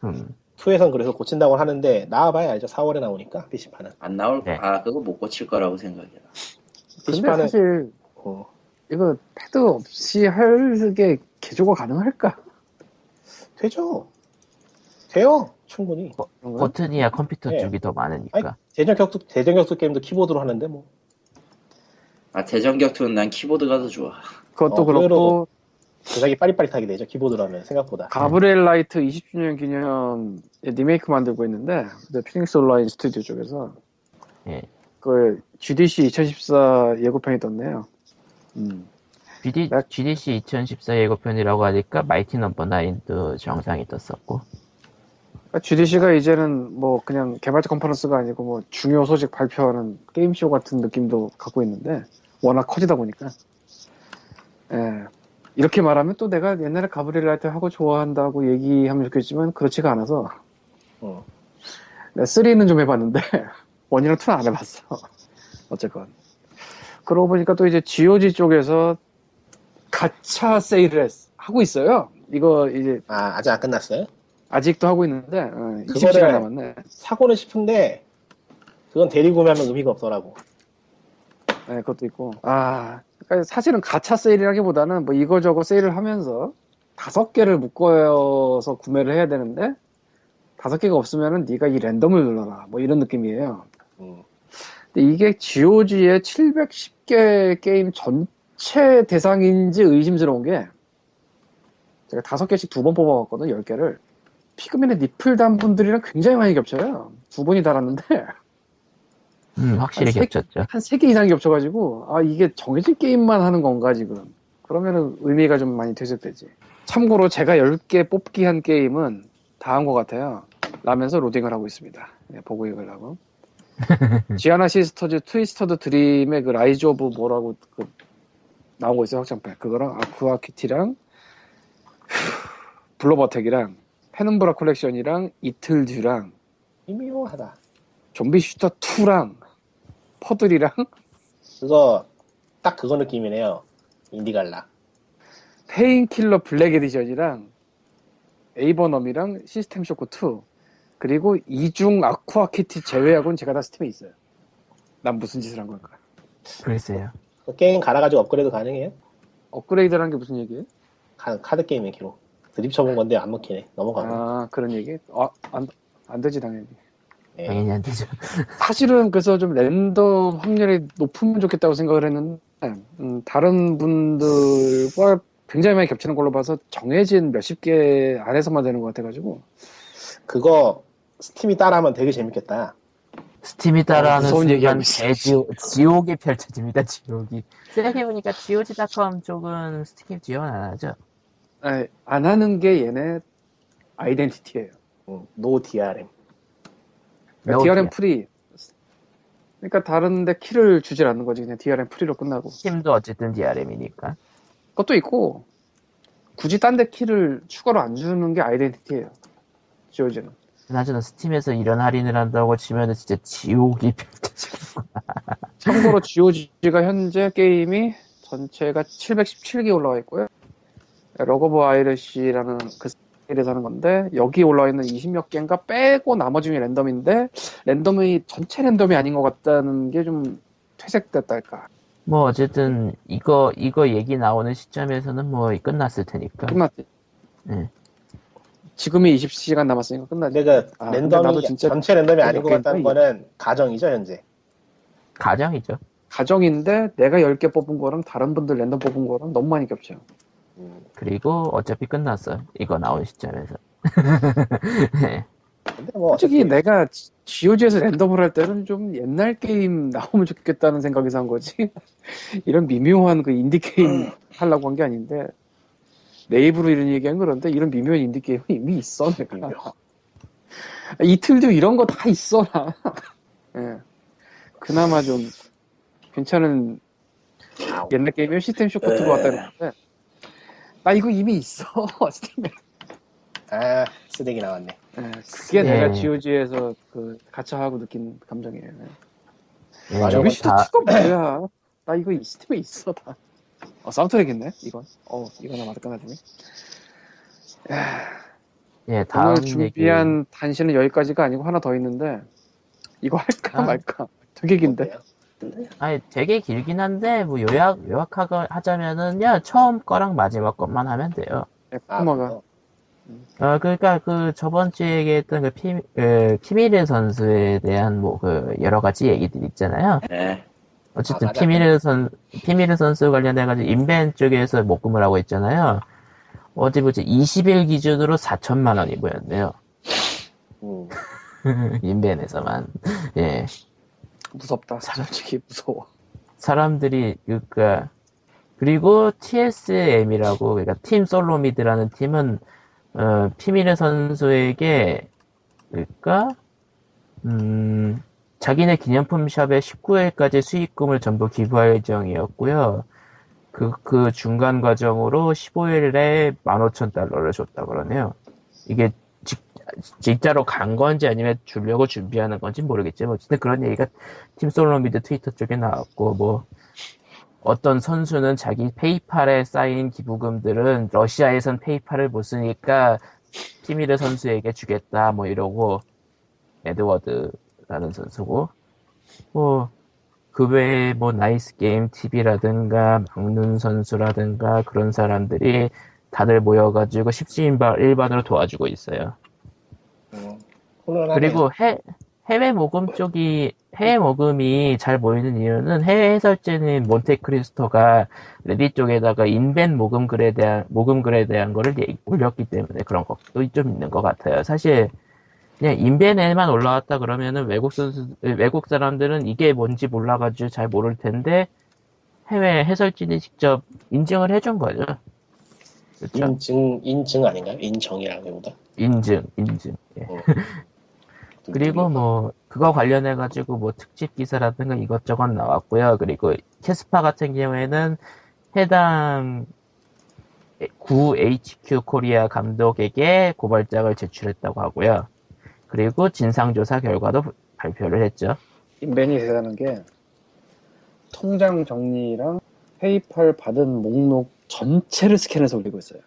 음, 2에선 그래서 고친다고 하는데 나와봐야 알죠. 4월에 나오니까 PC판은. 안 나올 네. 아 그거 못 고칠 거라고 생각이야. 근데 PC판은 사실 어, 이거 패드 없이 할 게 개조가 가능할까? 되죠. 돼요. 충분히. 거야? 버튼이야 컴퓨터 네. 쪽이 더 많으니까. 대전 격투 대전 격투 게임도 키보드로 하는데 뭐. 아 대전 격투는 난 키보드가 더 좋아. 그것도 어, 그렇고 제작이 빠릿빠릿하게 되죠. 키보드로 하면 생각보다. Gabriel 라이트 20주년 기념 리메이크 만들고 있는데 그 Phoenix Online Studio 쪽에서 예. 그 GDC 2014 예고편이 떴네요. 음. GD, 나- GDC 2014 예고편이라고 하니까 Mighty Number 9도 영상이 떴었고. GDC가 이제는 뭐 그냥 개발자 컨퍼런스가 아니고 뭐 중요 소식 발표하는 게임쇼 같은 느낌도 갖고 있는데 워낙 커지다 보니까 예. 이렇게 말하면 또 내가 옛날에 Gabriel Knight 하고 좋아한다고 얘기하면 좋겠지만 그렇지가 않아서 어. 네, 3는 좀 해봤는데 원이랑 2는 안 해봤어. 어쨌건 그러고 보니까 또 이제 GOG 쪽에서 가차 세일을 했- 하고 있어요. 이거 이제 아 아직 안 끝났어요? 아직도 하고 있는데 어, 그거를- 20시간 남았네. 사고는 싶은데 그건 대리 구매하면 의미가 없더라고. 네, 그것도 있고. 아, 그러니까 사실은 가차 세일이라기보다는 뭐 이거저거 세일을 하면서 다섯 개를 묶어서 구매를 해야 되는데 다섯 개가 없으면은 네가 이 랜덤을 눌러라. 뭐 이런 느낌이에요. 음. 근데 이게 GOG의 710 개 게임 전체 대상인지 의심스러운 게 제가 다섯 개씩 두 번 뽑아봤거든, 열 개를. 피그민의 니플 단 분들이랑 굉장히 많이 겹쳐요. 두 번이 달았는데 음, 확실히 아, 색- 겹쳤죠. 한 세 개 이상이 겹쳐가지고 아 이게 정해진 게임만 하는 건가 지금 그러면은 의미가 좀 많이 퇴색되지 참고로 제가 10개 뽑기 한 게임은 다 한 것 같아요 라면서 로딩을 하고 있습니다 네, 보고 읽으려고 Giana Sisters Twisted Dream의 그 Rise of 뭐라고 그 나오고 있어요 확장팩 그거랑 Aqua Kitty랑 블러버텍이랑 Penumbra Collection이랑 Ittle Dew랑 미묘하다. Zombie Shooter 2랑 Puddle이랑 그거 딱 그거 느낌이네요. IndieGala. Painkiller Black Edition이랑 Avernum이랑 System Shock 2 그리고 이중 Aqua Kitty 제외하고는 제가 다 스팀에 있어요. 난 무슨 짓을 한 걸까? 글쎄요. 그 게임 갈아가지고 업그레이드 가능해요? 업그레이드라는 게 무슨 얘기예요? 카, 카드 게임의 기록. 드립 쳐본 건데 안 먹히네. 넘어가고. 아 그런 얘기? 아, 안, 안 되지 당연히. 예. 당연히 안 되죠. 사실은 그래서 좀 랜덤 확률이 높으면 좋겠다고 생각을 했는데 음, 다른 분들과 굉장히 많이 겹치는 걸로 봐서 정해진 몇십 개 안에서만 되는 것 같아가지고 그거 스팀이 따라하면 되게 재밌겠다. 스팀이 따라하는 무서운 순간. 대지옥, 지옥이 펼쳐집니다, 지옥이. 생각해보니까 GOG.com 쪽은 스팀 지원 안 하죠. 아니, 안 하는 게 얘네 아이덴티티예요. 음, No DRM. No DRM DR. free. 그러니까 다른데 키를 주질 않는 거지. 그냥 DRM free로 끝나고. 스팀도 어쨌든 DRM이니까. 그것도 있고, 굳이 딴 데 키를 추가로 안 주는 게 아이덴티티예요. GOG는. 그나저나 스팀에서 이런 할인을 한다고 치면은 진짜 지옥이 펼쳐지고. 참고로 GOG가 현재 게임이 전체가 717개 올라와 있고요. 러거브 아이르시라는 그 세일에서 하는 건데 여기 올라와 있는 20몇 개인가 빼고 나머지 중에 랜덤인데 랜덤이 전체 랜덤이 아닌 것 같다는 게 좀 퇴색됐달까. 뭐 어쨌든 이거 이거 얘기 나오는 시점에서는 뭐 끝났을 테니까. 끝났지. 네. 지금이 20시간 남았으니까 끝나지. 근데 그 아, 랜덤이 진짜 전체 랜덤이 아닌 것몇 같다는 거는 가정이죠 현재. 가정이죠. 가정인데 내가 10개 뽑은 거랑 다른 분들 랜덤 뽑은 거랑 너무 많이 겹쳐요. 음, 그리고 어차피 끝났어. 이거 나온 시점에서. 네. 근데 뭐 솔직히 어차피 내가 GOG에서 랜덤을 할 때는 좀 옛날 게임 나오면 좋겠다는 생각에서 한 거지. 이런 미묘한 그 인디 게임 하려고 한 게 아닌데 내 입으로 이런 얘기한 그런데 이런 미묘한 인디 게임은 이미 있어 내가. Ittle도 이런 거 다 있어 나. 예. 그나마 좀 괜찮은 옛날 게임이면 시스템 쇼크 에. 들어왔다 그러는데 나 이거 이미 있어 스팀에 아, 쓰레기 나왔네. 예, 그게 네. 내가 GOG에서 그 가차하고 느낀 감정이에요 예, 맞아, 여기 시도 티가 뭐야 나 이거 이 스팀에 있어 다 어, 사운드트랙 있네 이건 어 이거나 맞을까 나중에 예, 다음 오늘 얘기. 준비한 단신은 여기까지가 아니고 하나 더 있는데 이거 할까 아. 말까 되게 긴데? 아니, 되게 길긴 한데, 뭐, 요약, 요약하자면은요, 처음 거랑 마지막 것만 하면 돼요. 아, 코마가 그거. 어, 그러니까 그 저번 주에 얘기했던 그 피, 그 키미르 선수에 대한 뭐 그 여러 가지 얘기들 있잖아요. 예. 어쨌든 아. 피미르 선 피미르 선수 관련해가지고 인벤 쪽에서 목금을 하고 있잖아요. 어디 보지 20일 기준으로 4천만 원이 보였네요. 음. 인벤에서만 예 무섭다 솔직히 무서워 사람들이 그니까 그리고 TSM이라고 그러니까 팀 솔로미드라는 팀은 어, 피미르 선수에게 그러니까 음 자기네 기념품 샵에 19일까지 수익금을 전부 기부할 예정이었고요. 그, 그 중간 과정으로 15일에 15,000달러를 줬다 그러네요. 이게 직, 진짜로 간 건지 아니면 주려고 준비하는 건지 모르겠지만 어쨌든 그런 얘기가 팀 솔로미드 트위터 쪽에 나왔고 뭐 어떤 선수는 자기 페이팔에 쌓인 기부금들은 러시아에선 페이팔을 못 쓰니까 티미르 선수에게 주겠다 뭐 이러고 에드워드 라는 선수고 뭐 그 외에 뭐 Nice Game TV라든가 막눈 선수라든가 그런 사람들이 다들 모여가지고 십시일반 일반으로 도와주고 있어요. 음. 그리고 해, 해외 모금 쪽이, 해외 모금이 잘 보이는 이유는 해외 해설자인 몬테크리스토가 Reddit 쪽에다가 인벤 모금 글에 대한, 모금 글에 대한 거를 얘기- 올렸기 때문에 그런 것도 좀 있는 것 같아요. 사실, 그냥 인벤에만 올라왔다 그러면은 외국 선수, 외국 사람들은 이게 뭔지 몰라가지고 잘 모를 텐데, 해외 해설진이 직접 인증을 해준 거죠. 그렇죠? 인증, 인증 아닌가요? 인정이라기보다. 인증, 인증. 예. 그리고 뭐 그거 관련해 가지고 뭐 특집 기사라든가 이것저것 나왔고요. 그리고 캐스파 같은 경우에는 해당 구 HQ 코리아 감독에게 고발장을 제출했다고 하고요. 그리고 진상조사 결과도 발표를 했죠. 인벤이 대단한 게 통장 정리랑 페이팔 받은 목록 전체를 스캔해서 올리고 있어요.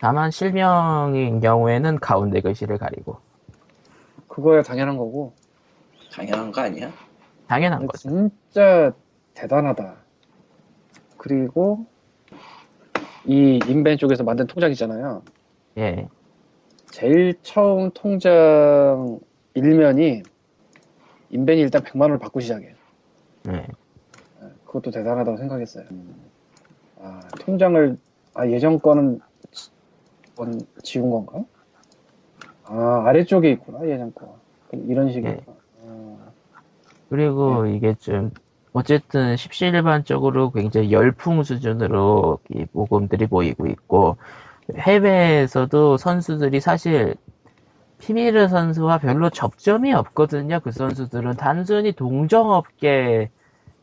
다만 실명인 경우에는 가운데 글씨를 가리고 그거야 당연한 거고 당연한 거 아니야? 당연한 거죠. 진짜 대단하다. 그리고 이 인벤 쪽에서 만든 통장이잖아요. 예, 제일 처음 통장 일면이 인벤이 일단 100만 원을 받고 시작해요. 네. 그것도 대단하다고 생각했어요. 아, 통장을 아, 예전 거는 지- 원- 지운 건가? 아 아래쪽에 있구나 예전 거. 이런 식이구나. 아, 그리고 이게 좀 어쨌든 십시일반적으로 굉장히 열풍 수준으로 이 모금들이 모이고 있고 해외에서도 선수들이 사실 피미르 선수와 별로 접점이 없거든요. 그 선수들은 단순히 동정업계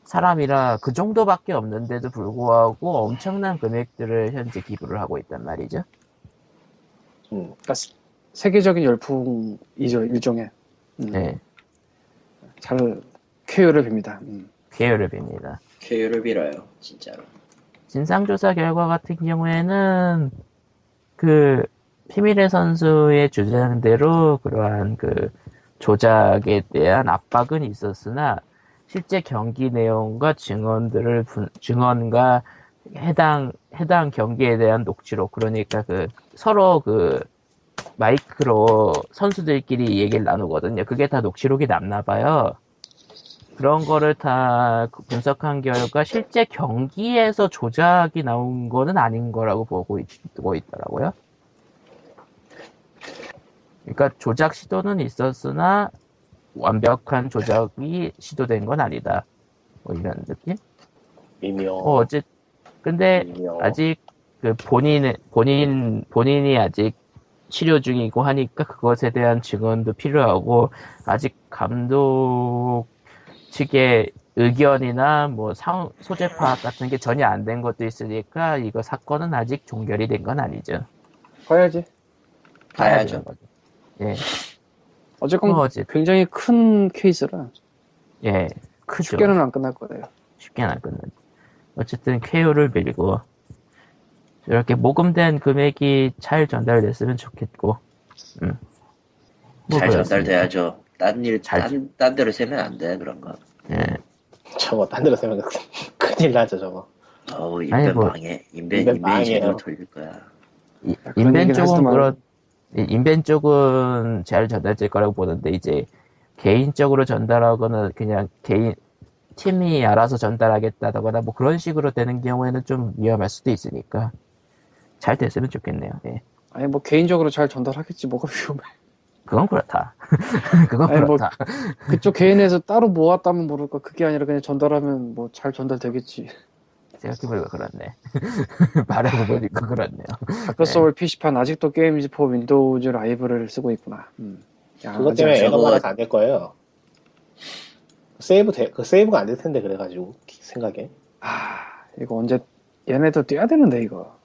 사람이라 그 정도밖에 없는데도 불구하고 엄청난 금액들을 현재 기부를 하고 있단 말이죠. 음. 그러니까 세- 세계적인 열풍이죠 일종의. 음, 네, 잘 쾌유를 빕니다. 음. 쾌유를 빕니다. 쾌유를 빌어요, 진짜로. 진상조사 결과 같은 경우에는 그 피미레 선수의 주장대로 그러한 그 조작에 대한 압박은 있었으나 실제 경기 내용과 증언들을 분- 증언과 해당 해당 경기에 대한 녹취록 그러니까 그 서로 그 마이크로 선수들끼리 얘기를 나누거든요. 그게 다 녹취록이 남나 봐요. 그런 거를 다 분석한 결과 실제 경기에서 조작이 나온 거는 아닌 거라고 보고 있, 고 있더라고요. 그러니까 조작 시도는 있었으나 완벽한 조작이 시도된 건 아니다. 뭐 이런 느낌? 미묘. 어, 어째 근데 미묘. 아직 그 본인 본인 본인이 아직 치료 중이고 하니까 그것에 대한 증언도 필요하고 아직 감독 측의 의견이나 뭐 상, 소재 파악 같은 게 전혀 안 된 것도 있으니까 이거 사건은 아직 종결이 된 건 아니죠. 봐야지. 봐야죠. 예, 어쨌건 뭐 어째- 굉장히 큰 케이스라 예, 크죠. 쉽게는 안 끝날 거예요. 쉽게는 안 끝나죠. 어쨌든 쾌유를 빌고 이렇게 모금된 금액이 잘 전달됐으면 좋겠고, 음. 뭐 잘 그렇습니다. 전달돼야죠. 딴 일, 잘- 딴, 딴 데로 세면 안 돼, 그런 거. 예, 저거 딴 데로 세면 큰일 나죠 저거. 어우, 인벤 뭐, 망해. 인벤, 인벤 인벤이 망해요. 제대로 돌릴 거야. 이- 인벤 쪽은. 그렇, 이 인벤 쪽은 잘 전달될 거라고 보는데 이제 개인적으로 전달하거나 그냥 개인 팀이 알아서 전달하겠다거나 뭐 그런 식으로 되는 경우에는 좀 위험할 수도 있으니까 잘 됐으면 좋겠네요. 예. 아니 뭐 개인적으로 잘 전달하겠지 뭐가 위험해. 그건 그렇다. 그건 아니, 뭐- 그렇다. 그쪽 개인에서 따로 모았다면 모를까 그게 아니라 그냥 전달하면 뭐 잘 전달되겠지. 생각해보니까 그렇네. 말하고 보니까 그렇네요. Dark Soul PC판 아직도 Games for Windows Live를 쓰고 있구나. 음. 야, 그것 때문에 저거- 에러 받아서 안될 거예요. 세이브 돼, 그 세이브가 안 될 텐데 그래가지고 기- 생각에. 아, 이거 언제 얘네도 떼어야 되는데 이거.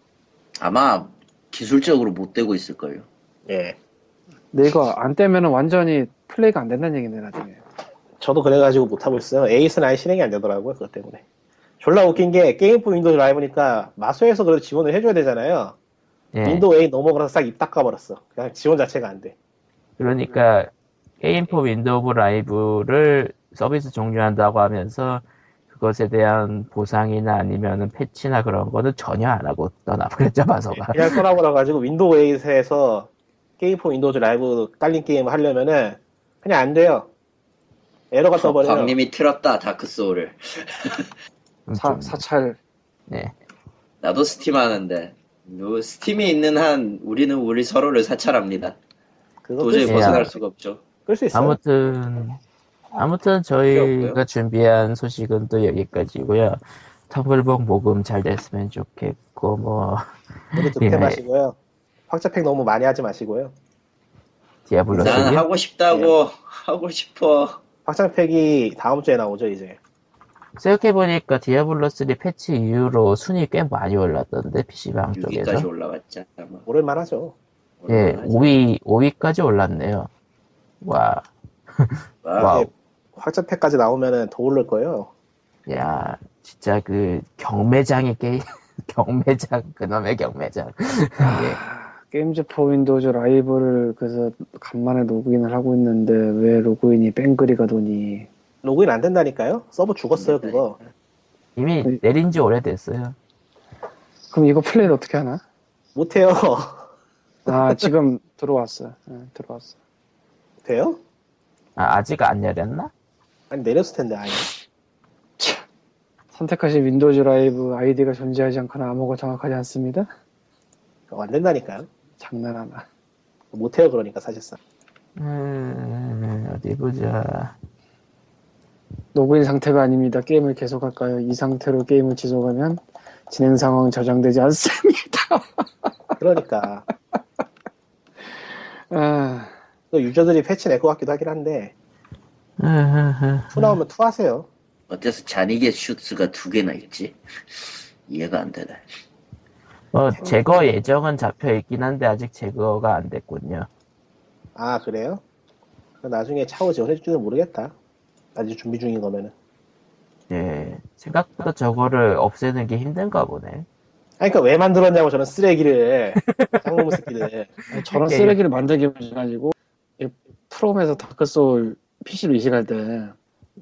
아마 기술적으로 못 되고 있을걸요. 예. 근데 이거 안 떼면은 완전히 플레이가 안 된다는 얘기네 나중에. 저도 그래가지고 못 하고 있어요. 에이스는 아예 실행이 안 되더라고요 그것 때문에. 졸라 웃긴 게 Game for Window Live니까 마소에서 그래도 지원을 해줘야 되잖아요. 예. 윈도우 8 넘어가서 싹 입 닦아버렸어. 그냥 지원 자체가 안 돼. 그러니까 Game for Window Live를 서비스 종료한다고 하면서 그것에 대한 보상이나 아니면은 패치나 그런 거는 전혀 안 하고 떠나버렸죠 마소가. 그냥 떠나버려가지고 윈도우 8에서 Game for Window Live 깔린 게임을 하려면은 그냥 안 돼요. 에러가 떠버려요. 광님이 틀었다, Dark Soul을. 좀 사, 좀, 사찰 네. 나도 스팀 하는데, 뭐 스팀이 있는 한 우리는 우리 서로를 사찰합니다. 도저히. 벗어날 수가 없죠. 끌 수 있어요. 아무튼 아무튼 저희가 준비한 소식은 또 여기까지고요. 텀블벅 모금 잘 됐으면 좋겠고 뭐 모두 득템 예. 마시고요. 확장팩 너무 많이 하지 마시고요. 디아블로 난 3요? 하고 싶다고, 하고 싶어. 확장팩이 다음 주에 나오죠 이제. 생각해보니까 디아블로 3 패치 이후로 순위 꽤 많이 올랐던데 PC방 6위까지 쪽에서 올라갔지, 아마. 오랜만하죠. 예 올라가지. 5위 5위까지 올랐네요. 와. 와 우. 확장팩까지 나오면은 더 오를 거예요. 야 진짜 그 경매장의 게임 경매장 그놈의 경매장. 예. Games for Windows Live를 그래서 간만에 로그인을 하고 있는데 왜 로그인이 뺑그리가 도니 로그인 안 된다니까요? 서버 죽었어요 그거. 이미 내린 지 오래됐어요. 그럼 이거 플레이를 어떻게 하나? 못해요. 아 지금 들어왔어 예, 들어왔어 돼요? 아, 아직 안 열렸나? 아니 내렸을 텐데 아예. 참, 선택하신 Windows Live 아이디가 존재하지 않거나 암호가 정확하지 않습니다 안 된다니까요. 장난하나 못해요 그러니까 사실상. 음, 어디 보자. 로그인 상태가 아닙니다 게임을 계속할까요? 이 상태로 게임을 지속하면 진행 상황 저장되지 않습니다 그러니까 아, 또 유저들이 패치 낼 것 같기도 하긴 한데 투 나오면 투 하세요. 어째서 잔이게 슈트가 두 개나 있지? 이해가 안 되네. 어, 제거 예정은 잡혀 있긴 한데 아직 제거가 안 됐군요. 아 그래요? 나중에 차후 지원해줄지는 모르겠다. 아직 준비 중인 거면은. 예, 생각보다 저거를 없애는 게 힘든가 보네. 아니, 그러니까 왜 만들었냐고 저는 쓰레기를 쌍놈 새끼들. 저런 예. 쓰레기를 만들기 가지고 프롬에서 다크 소울 PC로 이식할 때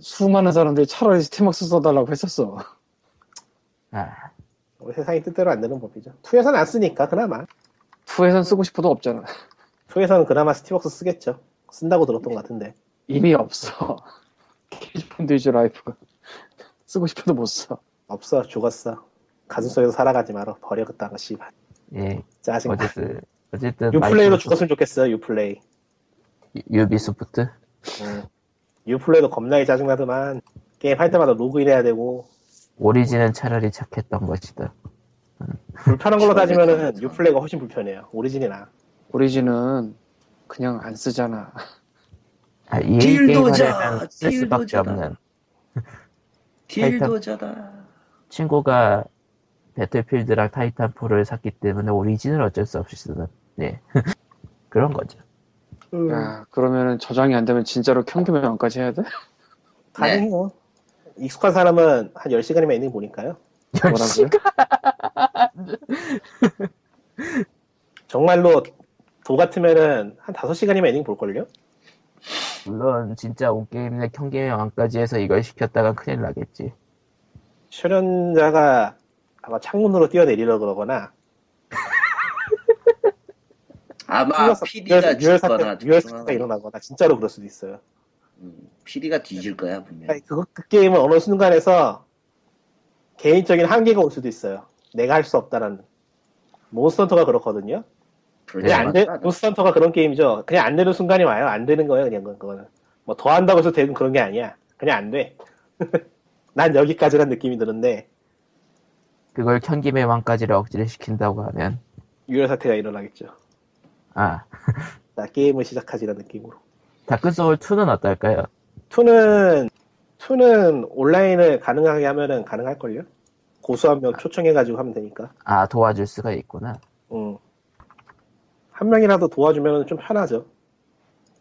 수많은 사람들이 차라리 스팀웍스 써달라고 했었어 아, 세상이 뜻대로 안 되는 법이죠. 투에서는 안 쓰니까 그나마. 투에선 쓰고 싶어도 없잖아 투에서는 그나마 스티벅스 쓰겠죠. 쓴다고 들었던 것 같은데. 이미 없어 케이지폰드 이즈 라이프가 쓰고 싶어도 못 써 없어 죽었어. 가슴속에서 살아가지 마라. 버려 그딴 거 씨발. 예, 짜증나. 어쨌든, 어쨌든. 마이크로소프트- 죽었으면 좋겠어요. Uplay. 유- 유비소프트? 응. Uplay도 겁나게 짜증나더만. 게임 할 때마다 로그인해야 되고. Origin은 차라리 착했던 것이다. 불편한 걸로 따지면은 Uplay가 훨씬 불편해요. Origin이 나. Origin은 그냥 안 쓰잖아 아, EA 딜도자, 게임 하려면 쓸 수밖에 딜도자다. 없는. 딜도저다. 친구가 배틀필드랑 타이탄4를 샀기 때문에 오리진을 어쩔 수 없이 쓰는 네 그런 거죠. 야, 그러면은 저장이 안 되면 진짜로 경기명까지 해야 돼? 가능해요. 익숙한 사람은 한 10시간이면 엔딩 보니까요. 뭐라고요? 정말로 도 같으면은 한 5시간이면 엔딩 볼걸요? 물론 진짜 온게임 내 경기의 왕까지 해서 이걸 시켰다간 큰일 나겠지. 출연자가 아마 창문으로 뛰어내리려 그러거나 아마 PD가 죽거나 사태, 유혈 사태가 일어나거나 진짜로 그럴 수도 있어요. PD가 뒤질 거야 분명. 아니, 그거, 그 게임은 어느 순간에서 개인적인 한계가 올 수도 있어요. 내가 할 수 없다는. Monster Hunter가 그렇거든요. 그냥 안 돼, Monster Hunter가 그런 게임이죠. 그냥 안 되는 순간이 와요. 안 되는 거예요, 그냥 그거는. 뭐 더 한다고 해서 되는 그런 게 아니야. 그냥 안 돼. 난 여기까지란 느낌이 드는데 그걸 경기의 왕까지를 억지를 시킨다고 하면 유혈 사태가 일어나겠죠. 아 나 게임을 시작하지라는 느낌으로. Dark Soul 2는 어떨까요? 2는 2는 온라인을 가능하게 하면은 가능할걸요? 고수 한 명 초청해가지고 하면 되니까. 아 도와줄 수가 있구나. 음. 한 명이라도 도와주면 좀 편하죠.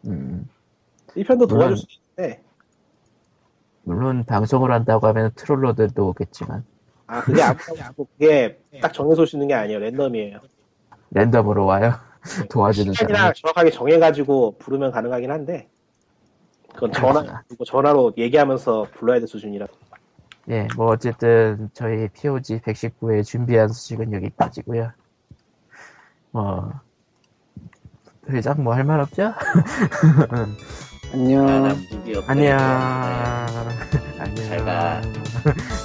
음, 1편도 도와줄 수 있는데, 물론 방송을 한다고 하면 트롤러들도 오겠지만 아, 그게 아무, 그게 딱 정해서 오시는 게 아니에요. 랜덤이에요. 랜덤으로 와요. 도와주는 시간이랑 사람. 정확하게 정해가지고 부르면 가능하긴 한데, 그건 전화, 전화로 얘기하면서 불러야 될 수준이라. 예, 뭐 어쨌든 저희 POG 119회 준비한 소식은 여기까지고요. 뭐 회장 뭐 할 말 없죠? 안녕. 아, 없네. 안녕. 잘 안녕. 가.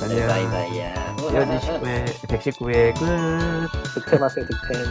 안녕. 바이바이야. POG 19회 119회 끝. 득템하세요, 득템.